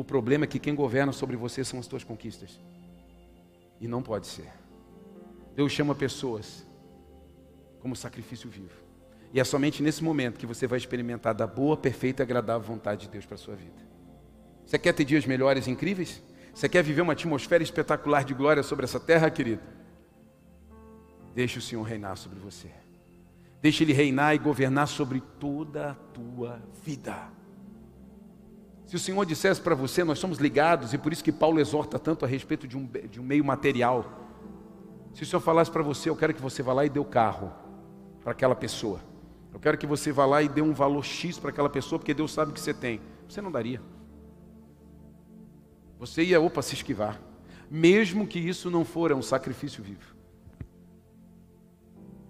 O problema é que quem governa sobre você são as tuas conquistas. E não pode ser. Deus chama pessoas como sacrifício vivo. E é somente nesse momento que você vai experimentar da boa, perfeita e agradável vontade de Deus para a sua vida. Você quer ter dias melhores incríveis? Você quer viver uma atmosfera espetacular de glória sobre essa terra, querido? Deixe o Senhor reinar sobre você. Deixe Ele reinar e governar sobre toda a tua vida. Se o Senhor dissesse para você, nós somos ligados, e por isso que Paulo exorta tanto a respeito de um, de um meio material. Se o Senhor falasse para você, eu quero que você vá lá e dê o carro para aquela pessoa. Eu quero que você vá lá e dê um valor X para aquela pessoa, porque Deus sabe que você tem. Você não daria. Você ia, opa, se esquivar. Mesmo que isso não for um sacrifício vivo.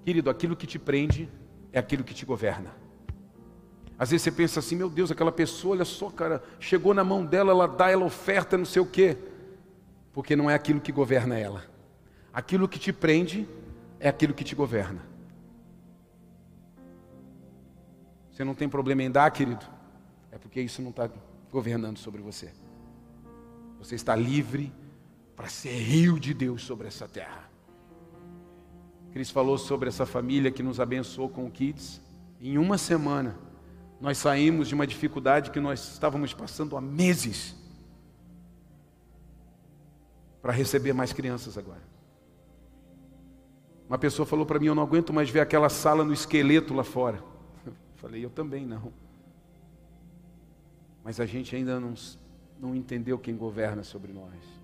Querido, aquilo que te prende é aquilo que te governa. Às vezes você pensa assim, meu Deus, aquela pessoa, olha só, cara, chegou na mão dela, ela dá, ela oferta, não sei o quê. Porque não é aquilo que governa ela. Aquilo que te prende é aquilo que te governa. Você não tem problema em dar, querido? É porque isso não está governando sobre você. Você está livre para ser rio de Deus sobre essa terra. Cris falou sobre essa família que nos abençoou com o Kids. Em uma semana, nós saímos de uma dificuldade que nós estávamos passando há meses para receber mais crianças agora. Uma pessoa falou para mim: Eu não aguento mais ver aquela sala no esqueleto lá fora. Eu falei: Eu também não. Mas a gente ainda não, não entendeu quem governa sobre nós.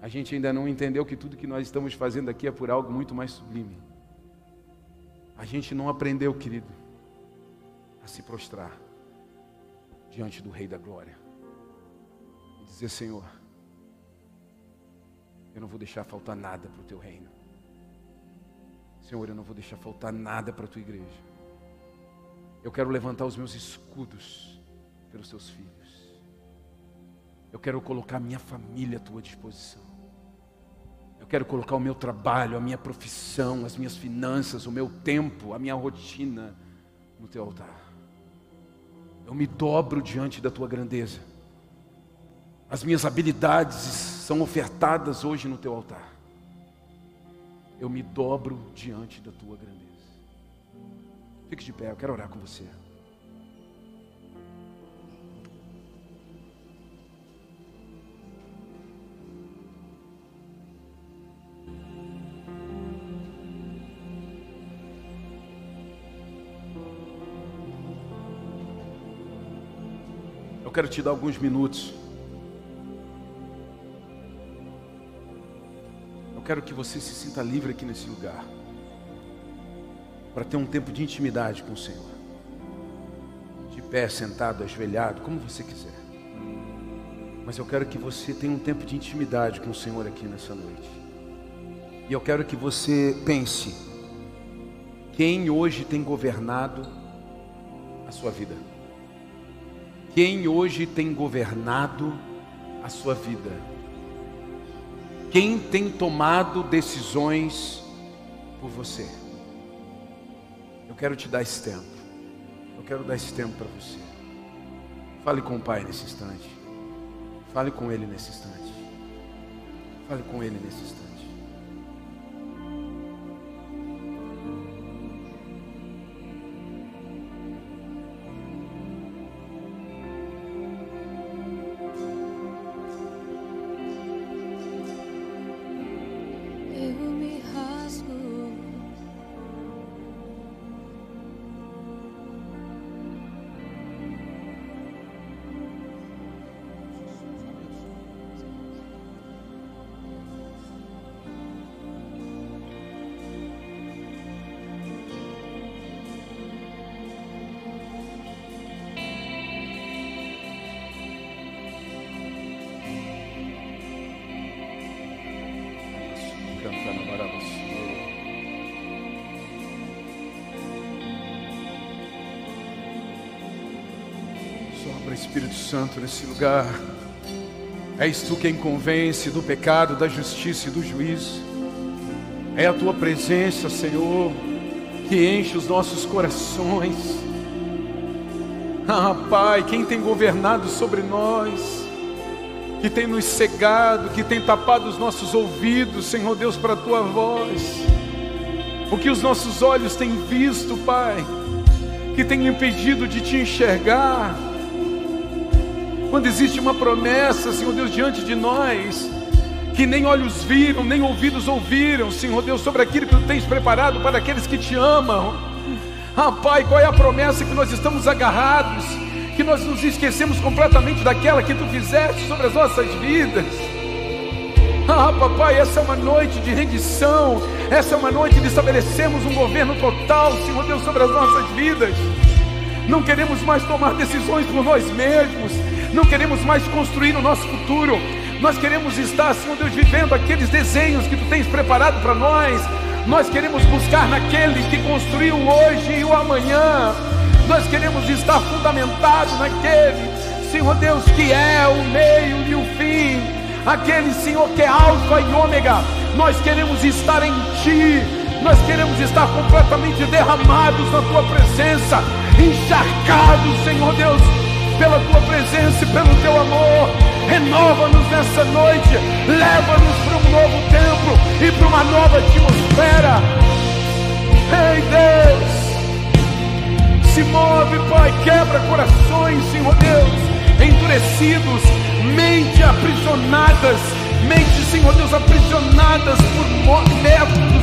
A gente ainda não entendeu que tudo que nós estamos fazendo aqui é por algo muito mais sublime. A gente não aprendeu, querido, a se prostrar diante do Rei da Glória e dizer: Senhor, eu não vou deixar faltar nada para o teu reino. Senhor, eu não vou deixar faltar nada para a tua igreja. Eu quero levantar os meus escudos pelos teus filhos. Eu quero colocar minha família à tua disposição. Eu quero colocar o meu trabalho, a minha profissão, as minhas finanças, o meu tempo, a minha rotina no teu altar. Eu me dobro diante da tua grandeza. As minhas habilidades são ofertadas hoje no teu altar eu me dobro diante da tua grandeza. Fique de pé, eu quero orar com você. Quero te dar alguns minutos. quero que você se sinta livre aqui nesse lugar. Para ter um tempo de intimidade com o Senhor. De pé, sentado, ajoelhado, como você quiser. Mas eu quero que você tenha um tempo de intimidade com o Senhor aqui nessa noite. E eu quero que você pense: quem hoje tem governado a sua vida? Quem hoje tem governado a sua vida? Quem tem tomado decisões por você? Eu quero te dar esse tempo. Eu quero dar esse tempo para você. Fale com o Pai nesse instante. Fale com Ele nesse instante. Fale com Ele nesse instante. Santo nesse lugar. És tu quem convence do pecado, da justiça e do juízo. É a tua presença, Senhor, que enche os nossos corações. Ah, Pai, quem tem governado sobre nós, que tem nos cegado, que tem tapado os nossos ouvidos, Senhor Deus, para a tua voz. O que os nossos olhos têm visto, Pai, que tem impedido de te enxergar quando existe uma promessa, Senhor Deus, diante de nós, que nem olhos viram, nem ouvidos ouviram, Senhor Deus, sobre aquilo que tu tens preparado para aqueles que te amam. Ah, Pai, qual é a promessa que nós estamos agarrados, que nós nos esquecemos completamente daquela que tu fizeste sobre as nossas vidas. Ah, papai, essa é uma noite de rendição, essa é uma noite de estabelecermos um governo total, Senhor Deus, sobre as nossas vidas. Não queremos mais tomar decisões por nós mesmos, não queremos mais construir o nosso futuro, nós queremos estar, Senhor Deus, vivendo aqueles desenhos que tu tens preparado para nós. Nós queremos buscar naquele que construiu hoje e o amanhã. Nós queremos estar fundamentados naquele, Senhor Deus, que é o meio e o fim, aquele Senhor que é Alfa e Ômega. Nós queremos estar em Ti, nós queremos estar completamente derramados na Tua presença, encharcados, Senhor Deus pela tua presença e pelo teu amor. Renova-nos nessa noite, leva-nos para um novo tempo e para uma nova atmosfera. Ei Deus, se move, Pai, quebra corações, Senhor Deus, endurecidos, mente aprisionadas, mente, Senhor Deus, aprisionadas por métodos,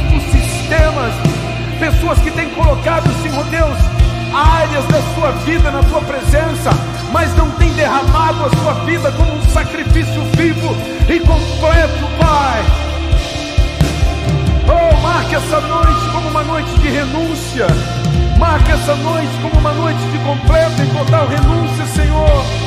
por sistemas, pessoas que têm colocado, Senhor Deus, áreas da sua vida na tua presença, mas não tem derramado a sua vida como um sacrifício vivo e completo, Pai. Oh, marque essa noite como uma noite de renúncia. Marque essa noite como uma noite de completa e total renúncia, Senhor.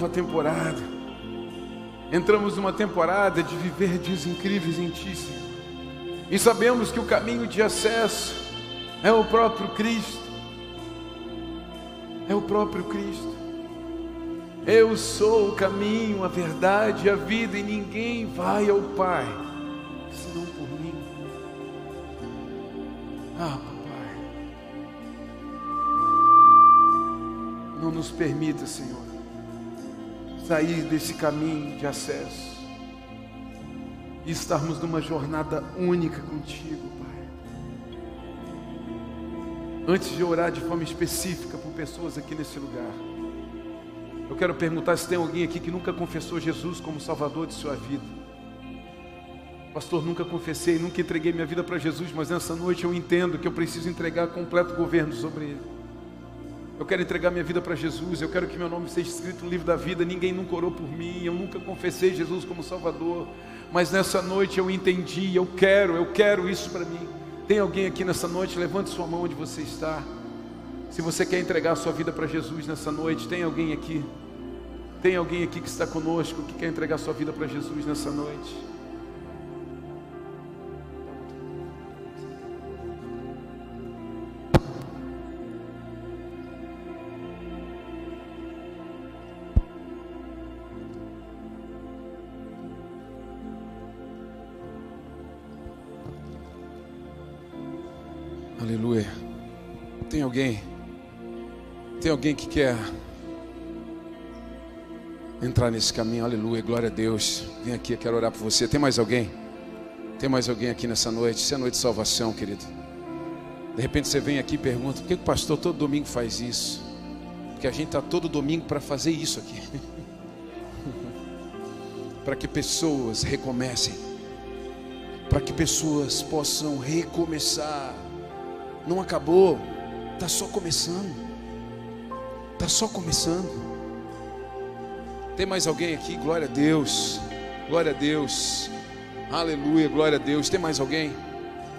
Nova temporada. Entramos numa temporada de viver dias incríveis em Ti, Senhor. E sabemos que o caminho de acesso é o próprio Cristo. É o próprio Cristo. Eu sou o caminho, a verdade e a vida, e ninguém vai ao Pai senão por mim. Ah, papai, não nos permita, Senhor, sair desse caminho de acesso e estarmos numa jornada única contigo, Pai. Antes de orar de forma específica por pessoas aqui nesse lugar, eu quero perguntar se tem alguém aqui que nunca confessou Jesus como Salvador de sua vida. Pastor, nunca confessei, nunca entreguei minha vida para Jesus, mas nessa noite eu entendo que eu preciso entregar completo governo sobre Ele. Eu quero entregar minha vida para Jesus, eu quero que meu nome seja escrito no livro da vida. Ninguém nunca orou por mim, eu nunca confessei Jesus como Salvador, mas nessa noite eu entendi, eu quero, eu quero isso para mim. Tem alguém aqui nessa noite? Levante sua mão onde você está. Se você quer entregar sua vida para Jesus nessa noite, tem alguém aqui? Tem alguém aqui que está conosco que quer entregar sua vida para Jesus nessa noite? Alguém? Tem alguém que quer entrar nesse caminho? Aleluia, glória a Deus. Vem aqui, eu quero orar por você. Tem mais alguém? Tem mais alguém aqui nessa noite? Isso é noite de salvação, querido. De repente você vem aqui e pergunta: por que o pastor todo domingo faz isso? Porque a gente está todo domingo para fazer isso aqui. para que pessoas recomecem. Para que pessoas possam recomeçar não acabou, está só começando. Está só começando. Tem mais alguém aqui? Glória a Deus. Glória a Deus. Aleluia, glória a Deus. Tem mais alguém?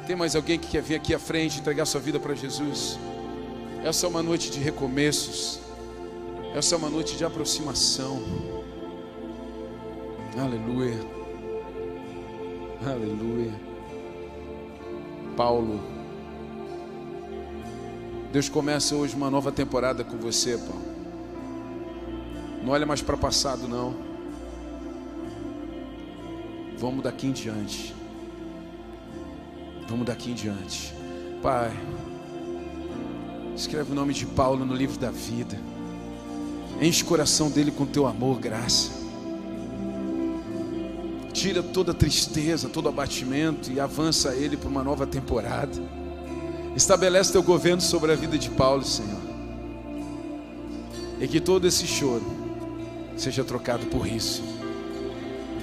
Tem mais alguém que quer vir aqui à frente entregar sua vida para Jesus? Essa é uma noite de recomeços. Essa é uma noite de aproximação. Aleluia. Aleluia. Paulo Deus começa hoje uma nova temporada com você, Paulo. Não olha mais para o passado, não. Vamos daqui em diante. Vamos daqui em diante. Pai, escreve o nome de Paulo no livro da vida. Enche o coração dele com teu amor, graça. Tira toda tristeza, todo abatimento e avança ele para uma nova temporada. Estabelece teu governo sobre a vida de Paulo, Senhor. E que todo esse choro seja trocado por riso.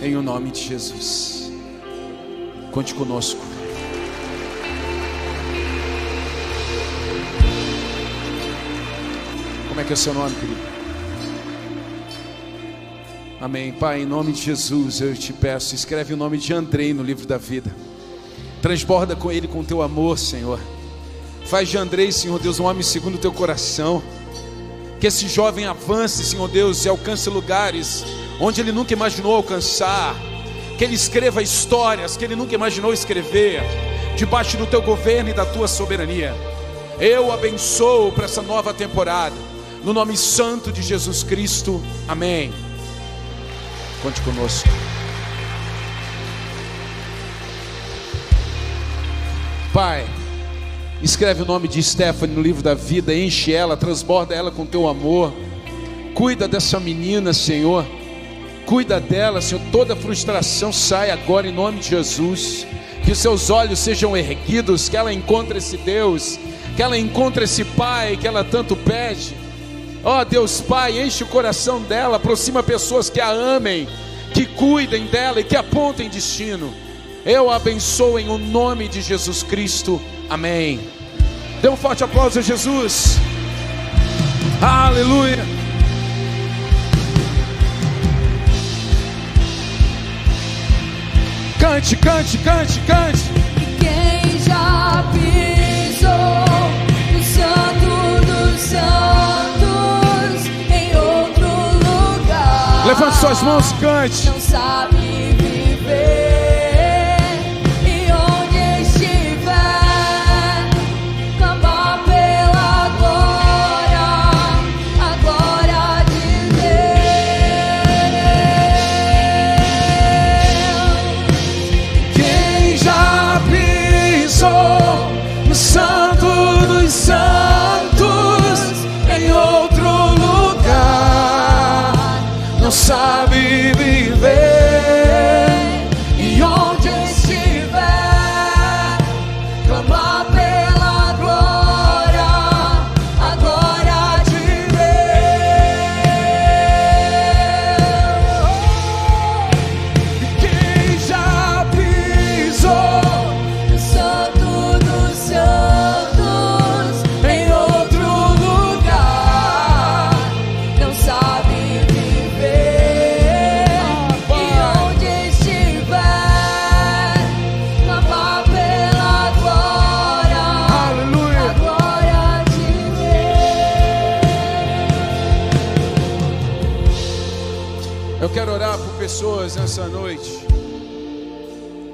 Em o nome de Jesus. Conte conosco. Como é que é o seu nome, querido? Amém. Pai, em nome de Jesus, eu te peço, escreve o nome de Andrei no livro da vida. Transborda com ele com teu amor, Senhor. Faz de Andrei, Senhor Deus, um homem segundo o teu coração. Que esse jovem avance, Senhor Deus, e alcance lugares onde ele nunca imaginou alcançar. Que ele escreva histórias que ele nunca imaginou escrever, debaixo do teu governo e da tua soberania. Eu abençoo para essa nova temporada, no nome santo de Jesus Cristo. Amém. Conte conosco. Pai. Escreve o nome de Stephanie no livro da vida, enche ela, transborda ela com teu amor. Cuida dessa menina, Senhor. Cuida dela, Senhor. Toda frustração sai agora em nome de Jesus. Que os seus olhos sejam erguidos, que ela encontre esse Deus, que ela encontre esse Pai que ela tanto pede. Ó oh, Deus Pai, enche o coração dela, aproxima pessoas que a amem, que cuidem dela e que apontem destino. Eu abençoo em o nome de Jesus Cristo. Amém. Dê um forte aplauso a Jesus. Aleluia. Cante, cante, cante, cante. E quem já pisou no santo dos santos em outro lugar. Levante suas mãos, cante. Não sabe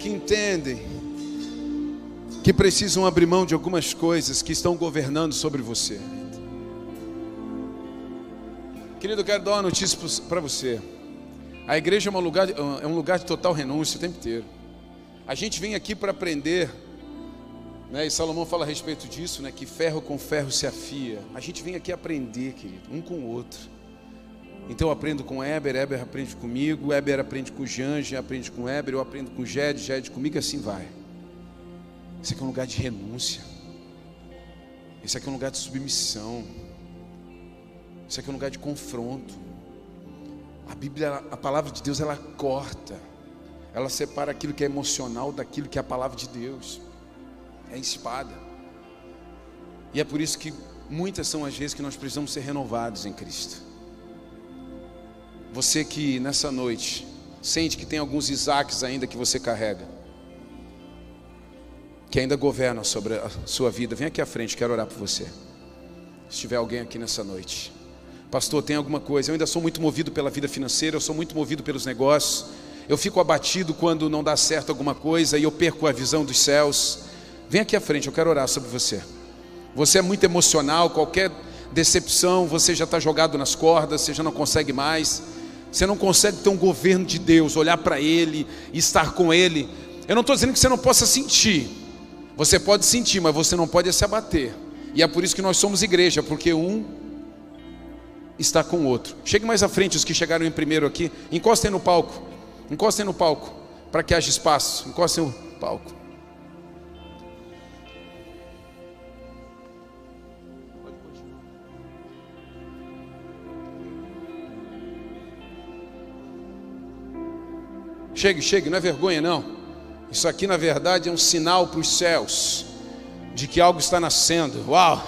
que entendem que precisam abrir mão de algumas coisas que estão governando sobre você. Querido, eu quero dar uma notícia para você. A igreja é um, lugar, é um lugar de total renúncia o tempo inteiro. A gente vem aqui para aprender, né? E Salomão fala a respeito disso, né? Que ferro com ferro se afia. A gente vem aqui aprender, querido, um com o outro. Então eu aprendo com Eber, Eber aprende comigo, Eber aprende com Jean, Jean aprende com Eber, eu aprendo com Jed, Jed comigo, assim vai. Esse aqui é um lugar de renúncia. Esse aqui é um lugar de submissão. Esse aqui é um lugar de confronto. A Bíblia, a palavra de Deus, ela corta. Ela separa aquilo que é emocional daquilo que é a palavra de Deus. É espada. E é por isso que muitas são as vezes que nós precisamos ser renovados em Cristo. Você que nessa noite sente que tem alguns Isaques ainda que você carrega, que ainda governam sobre a sua vida, vem aqui à frente, quero orar por você. Se tiver alguém aqui nessa noite, pastor, tem alguma coisa? Eu ainda sou muito movido pela vida financeira, eu sou muito movido pelos negócios. Eu fico abatido quando não dá certo alguma coisa e eu perco a visão dos céus. Vem aqui à frente, eu quero orar sobre você. Você é muito emocional, qualquer decepção, você já está jogado nas cordas, você já não consegue mais. Você não consegue ter um governo de Deus, olhar para Ele, estar com Ele. Eu não estou dizendo que você não possa sentir. Você pode sentir, mas você não pode se abater. E é por isso que nós somos igreja, porque um está com o outro. Chegue mais à frente, os que chegaram em primeiro aqui. Encostem no palco. Encostem no palco, para que haja espaço. Encostem no palco. Chegue, chegue, não é vergonha não. Isso aqui na verdade é um sinal para os céus de que algo está nascendo. Uau!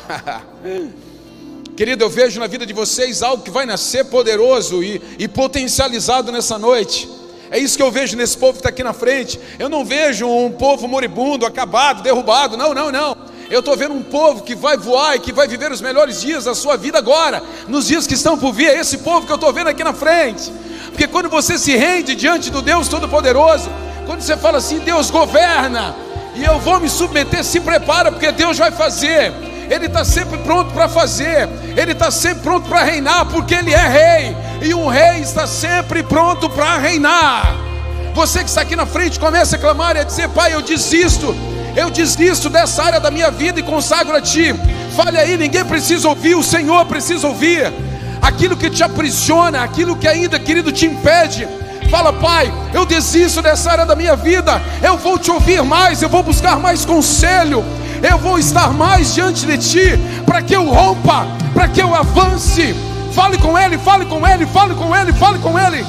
Querido, eu vejo na vida de vocês algo que vai nascer poderoso e, e potencializado nessa noite. É isso que eu vejo nesse povo que está aqui na frente. Eu não vejo um povo moribundo, acabado, derrubado. Não, não, não. Eu estou vendo um povo que vai voar e que vai viver os melhores dias da sua vida agora, nos dias que estão por vir. É esse povo que eu estou vendo aqui na frente. Porque quando você se rende diante do Deus Todo-Poderoso, quando você fala assim, Deus governa, e eu vou me submeter, se prepara, porque Deus vai fazer. Ele está sempre pronto para fazer, Ele está sempre pronto para reinar, porque Ele é rei, e um rei está sempre pronto para reinar. Você que está aqui na frente, comece a clamar e a dizer: Pai, eu desisto, eu desisto dessa área da minha vida e consagro a Ti. Fale aí, ninguém precisa ouvir, o Senhor precisa ouvir. Aquilo que te aprisiona, aquilo que ainda, querido, te impede. Fala, Pai, eu desisto dessa área da minha vida. Eu vou te ouvir mais, eu vou buscar mais conselho. Eu vou estar mais diante de Ti, para que eu rompa, para que eu avance. Fale com Ele, fale com Ele, fale com Ele, fale com Ele.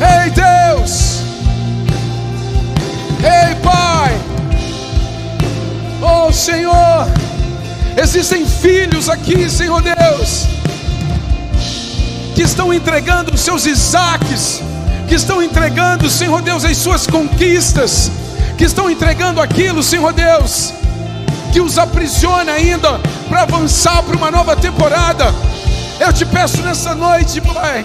Ei Deus, ei Senhor, existem filhos aqui, Senhor Deus, que estão entregando os seus Isaques, que estão entregando, Senhor Deus, as suas conquistas, que estão entregando aquilo, Senhor Deus, que os aprisiona ainda para avançar para uma nova temporada. Eu te peço nessa noite, Pai,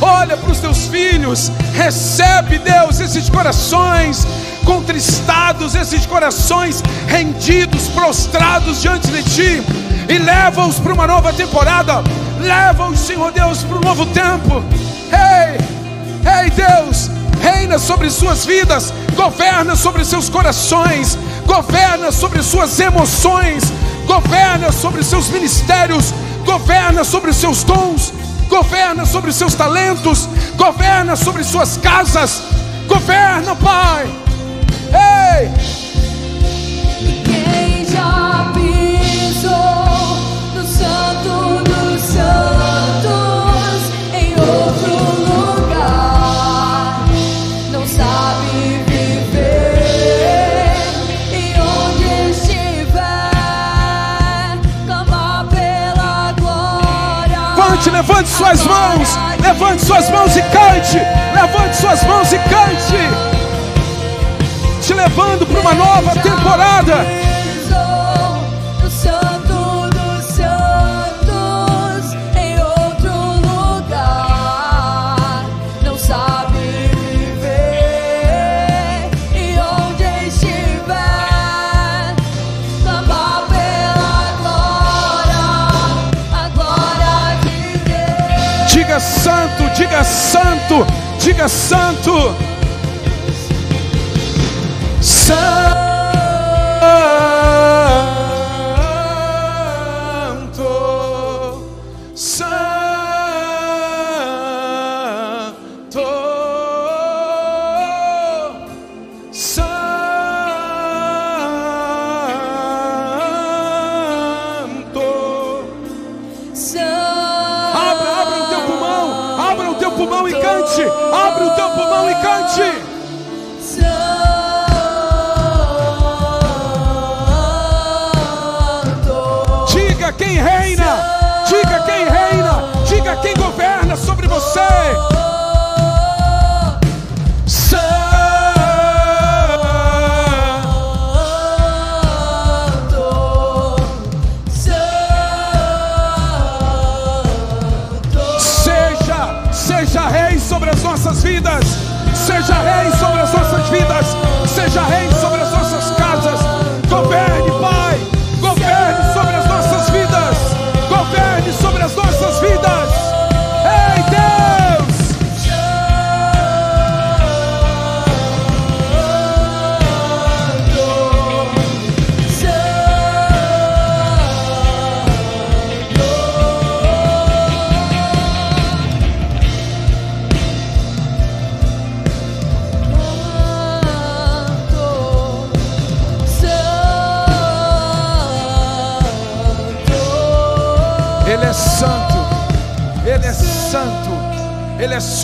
olha para os teus filhos, recebe, Deus, esses corações contristados, esses corações rendidos, prostrados diante de Ti, e leva-os para uma nova temporada, leva-os, Senhor Deus, para um novo tempo. Ei, ei, Deus, reina sobre suas vidas, governa sobre seus corações, governa sobre suas emoções, governa sobre seus ministérios, governa sobre seus dons, governa sobre seus talentos, governa sobre suas casas, governa, Pai. Levante suas mãos, levante suas mãos e cante, levante suas mãos e cante, te levando para uma nova temporada. Pisou no Santo dos Santos em outro lugar não sabe viver e onde estiver clamar pela glória, a glória de Deus. Diga santo, diga santo, diga santo. Santo, quem reina, diga quem reina, diga quem governa sobre você.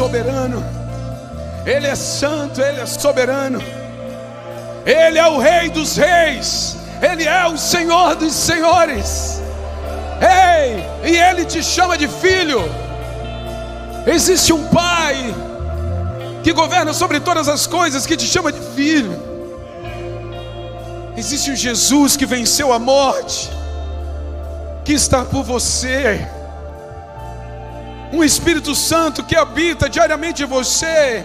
Soberano, Ele é santo, Ele é soberano, Ele é o Rei dos Reis, Ele é o Senhor dos Senhores. Ei, e Ele te chama de filho. Existe um Pai que governa sobre todas as coisas, que te chama de filho. Existe um Jesus que venceu a morte que está por você. Um Espírito Santo que habita diariamente em você,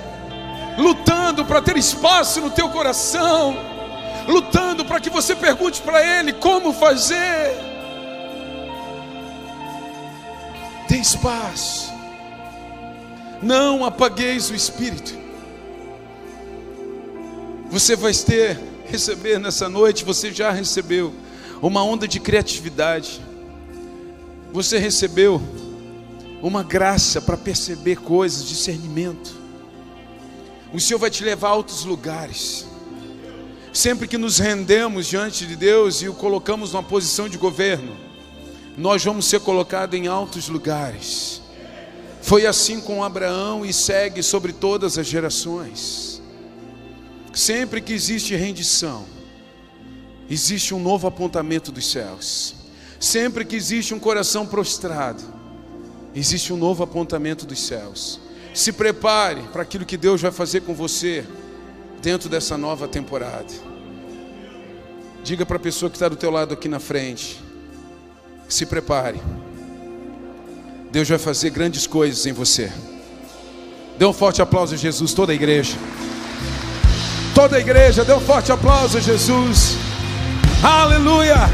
lutando para ter espaço no teu coração, lutando para que você pergunte para Ele como fazer. Tem espaço. Não apagueis o Espírito. Você vai ter, receber nessa noite, você já recebeu uma onda de criatividade. Você recebeu uma graça para perceber coisas, discernimento. O Senhor vai te levar a altos lugares. Sempre que nos rendemos diante de Deus e o colocamos numa posição de governo, nós vamos ser colocados em altos lugares. Foi assim com Abraão e segue sobre todas as gerações. Sempre que existe rendição, existe um novo apontamento dos céus. Sempre que existe um coração prostrado, existe um novo apontamento dos céus. Se prepare para aquilo que Deus vai fazer com você dentro dessa nova temporada. Diga para a pessoa que está do teu lado aqui na frente. Se prepare. Deus vai fazer grandes coisas em você. Dê um forte aplauso a Jesus, toda a igreja. Toda a igreja, dê um forte aplauso a Jesus. Aleluia!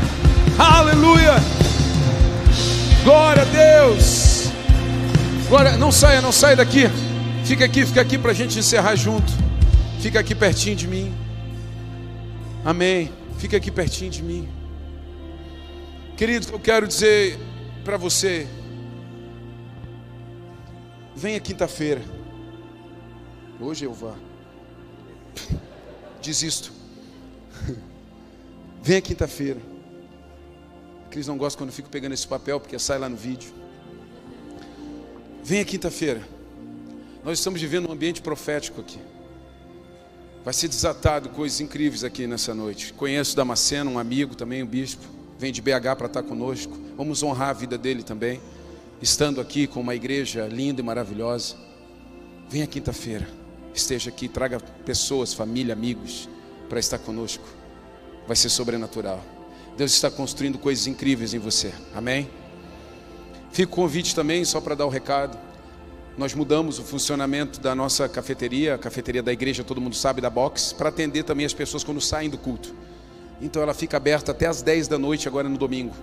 Aleluia! Glória a Deus! Glória, não saia, não saia daqui. Fica aqui, fica aqui para a gente encerrar junto. Fica aqui pertinho de mim. Amém. Fica aqui pertinho de mim. Querido, eu quero dizer para você. Venha quinta-feira. Hoje eu vá. Desisto. Venha quinta-feira. Cris não gosta quando eu fico pegando esse papel porque sai lá no vídeo. Venha quinta-feira. Nós estamos vivendo um ambiente profético aqui. Vai ser desatado coisas incríveis aqui nessa noite. Conheço Damasceno, um amigo também, um bispo. Vem de BH para estar conosco. Vamos honrar a vida dele também. Estando aqui com uma igreja linda e maravilhosa. Venha quinta-feira. Esteja aqui, traga pessoas, família, amigos para estar conosco. Vai ser sobrenatural. Deus está construindo coisas incríveis em você. Amém? Fica o convite também, só para dar o recado. Nós mudamos o funcionamento da nossa cafeteria, a cafeteria da igreja, todo mundo sabe, da box, para atender também as pessoas quando saem do culto. Então ela fica aberta até as 10 da noite agora no domingo.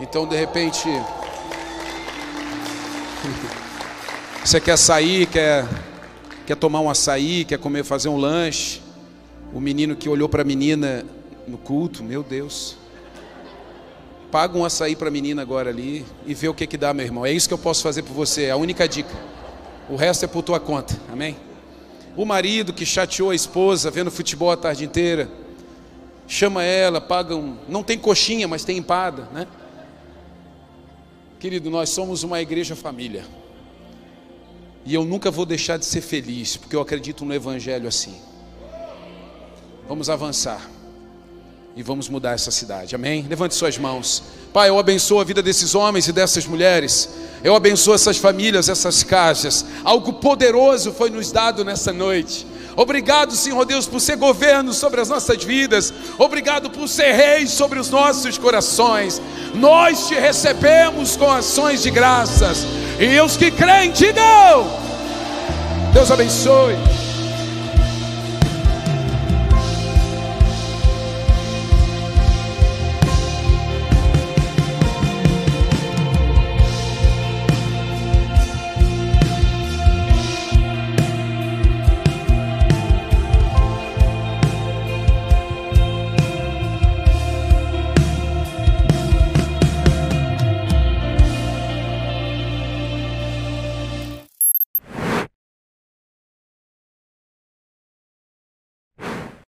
Então, de repente, você quer sair, quer, quer tomar um açaí, quer comer, fazer um lanche. O menino que olhou para a menina no culto, meu Deus. Paga um açaí para a menina agora ali e vê o que que dá, meu irmão. É isso que eu posso fazer por você, é a única dica. O resto é por tua conta, amém? O marido que chateou a esposa vendo futebol a tarde inteira, chama ela, paga um. Não tem coxinha, mas tem empada, né? Querido, nós somos uma igreja família. E eu nunca vou deixar de ser feliz, porque eu acredito no evangelho assim. Vamos avançar e vamos mudar essa cidade. Amém? Levante suas mãos. Pai, eu abençoo a vida desses homens e dessas mulheres. Eu abençoo essas famílias, essas casas. Algo poderoso foi nos dado nessa noite. Obrigado, Senhor Deus, por ser governo sobre as nossas vidas. Obrigado por ser rei sobre os nossos corações. Nós te recebemos com ações de graças. E os que creem, digam: Deus abençoe.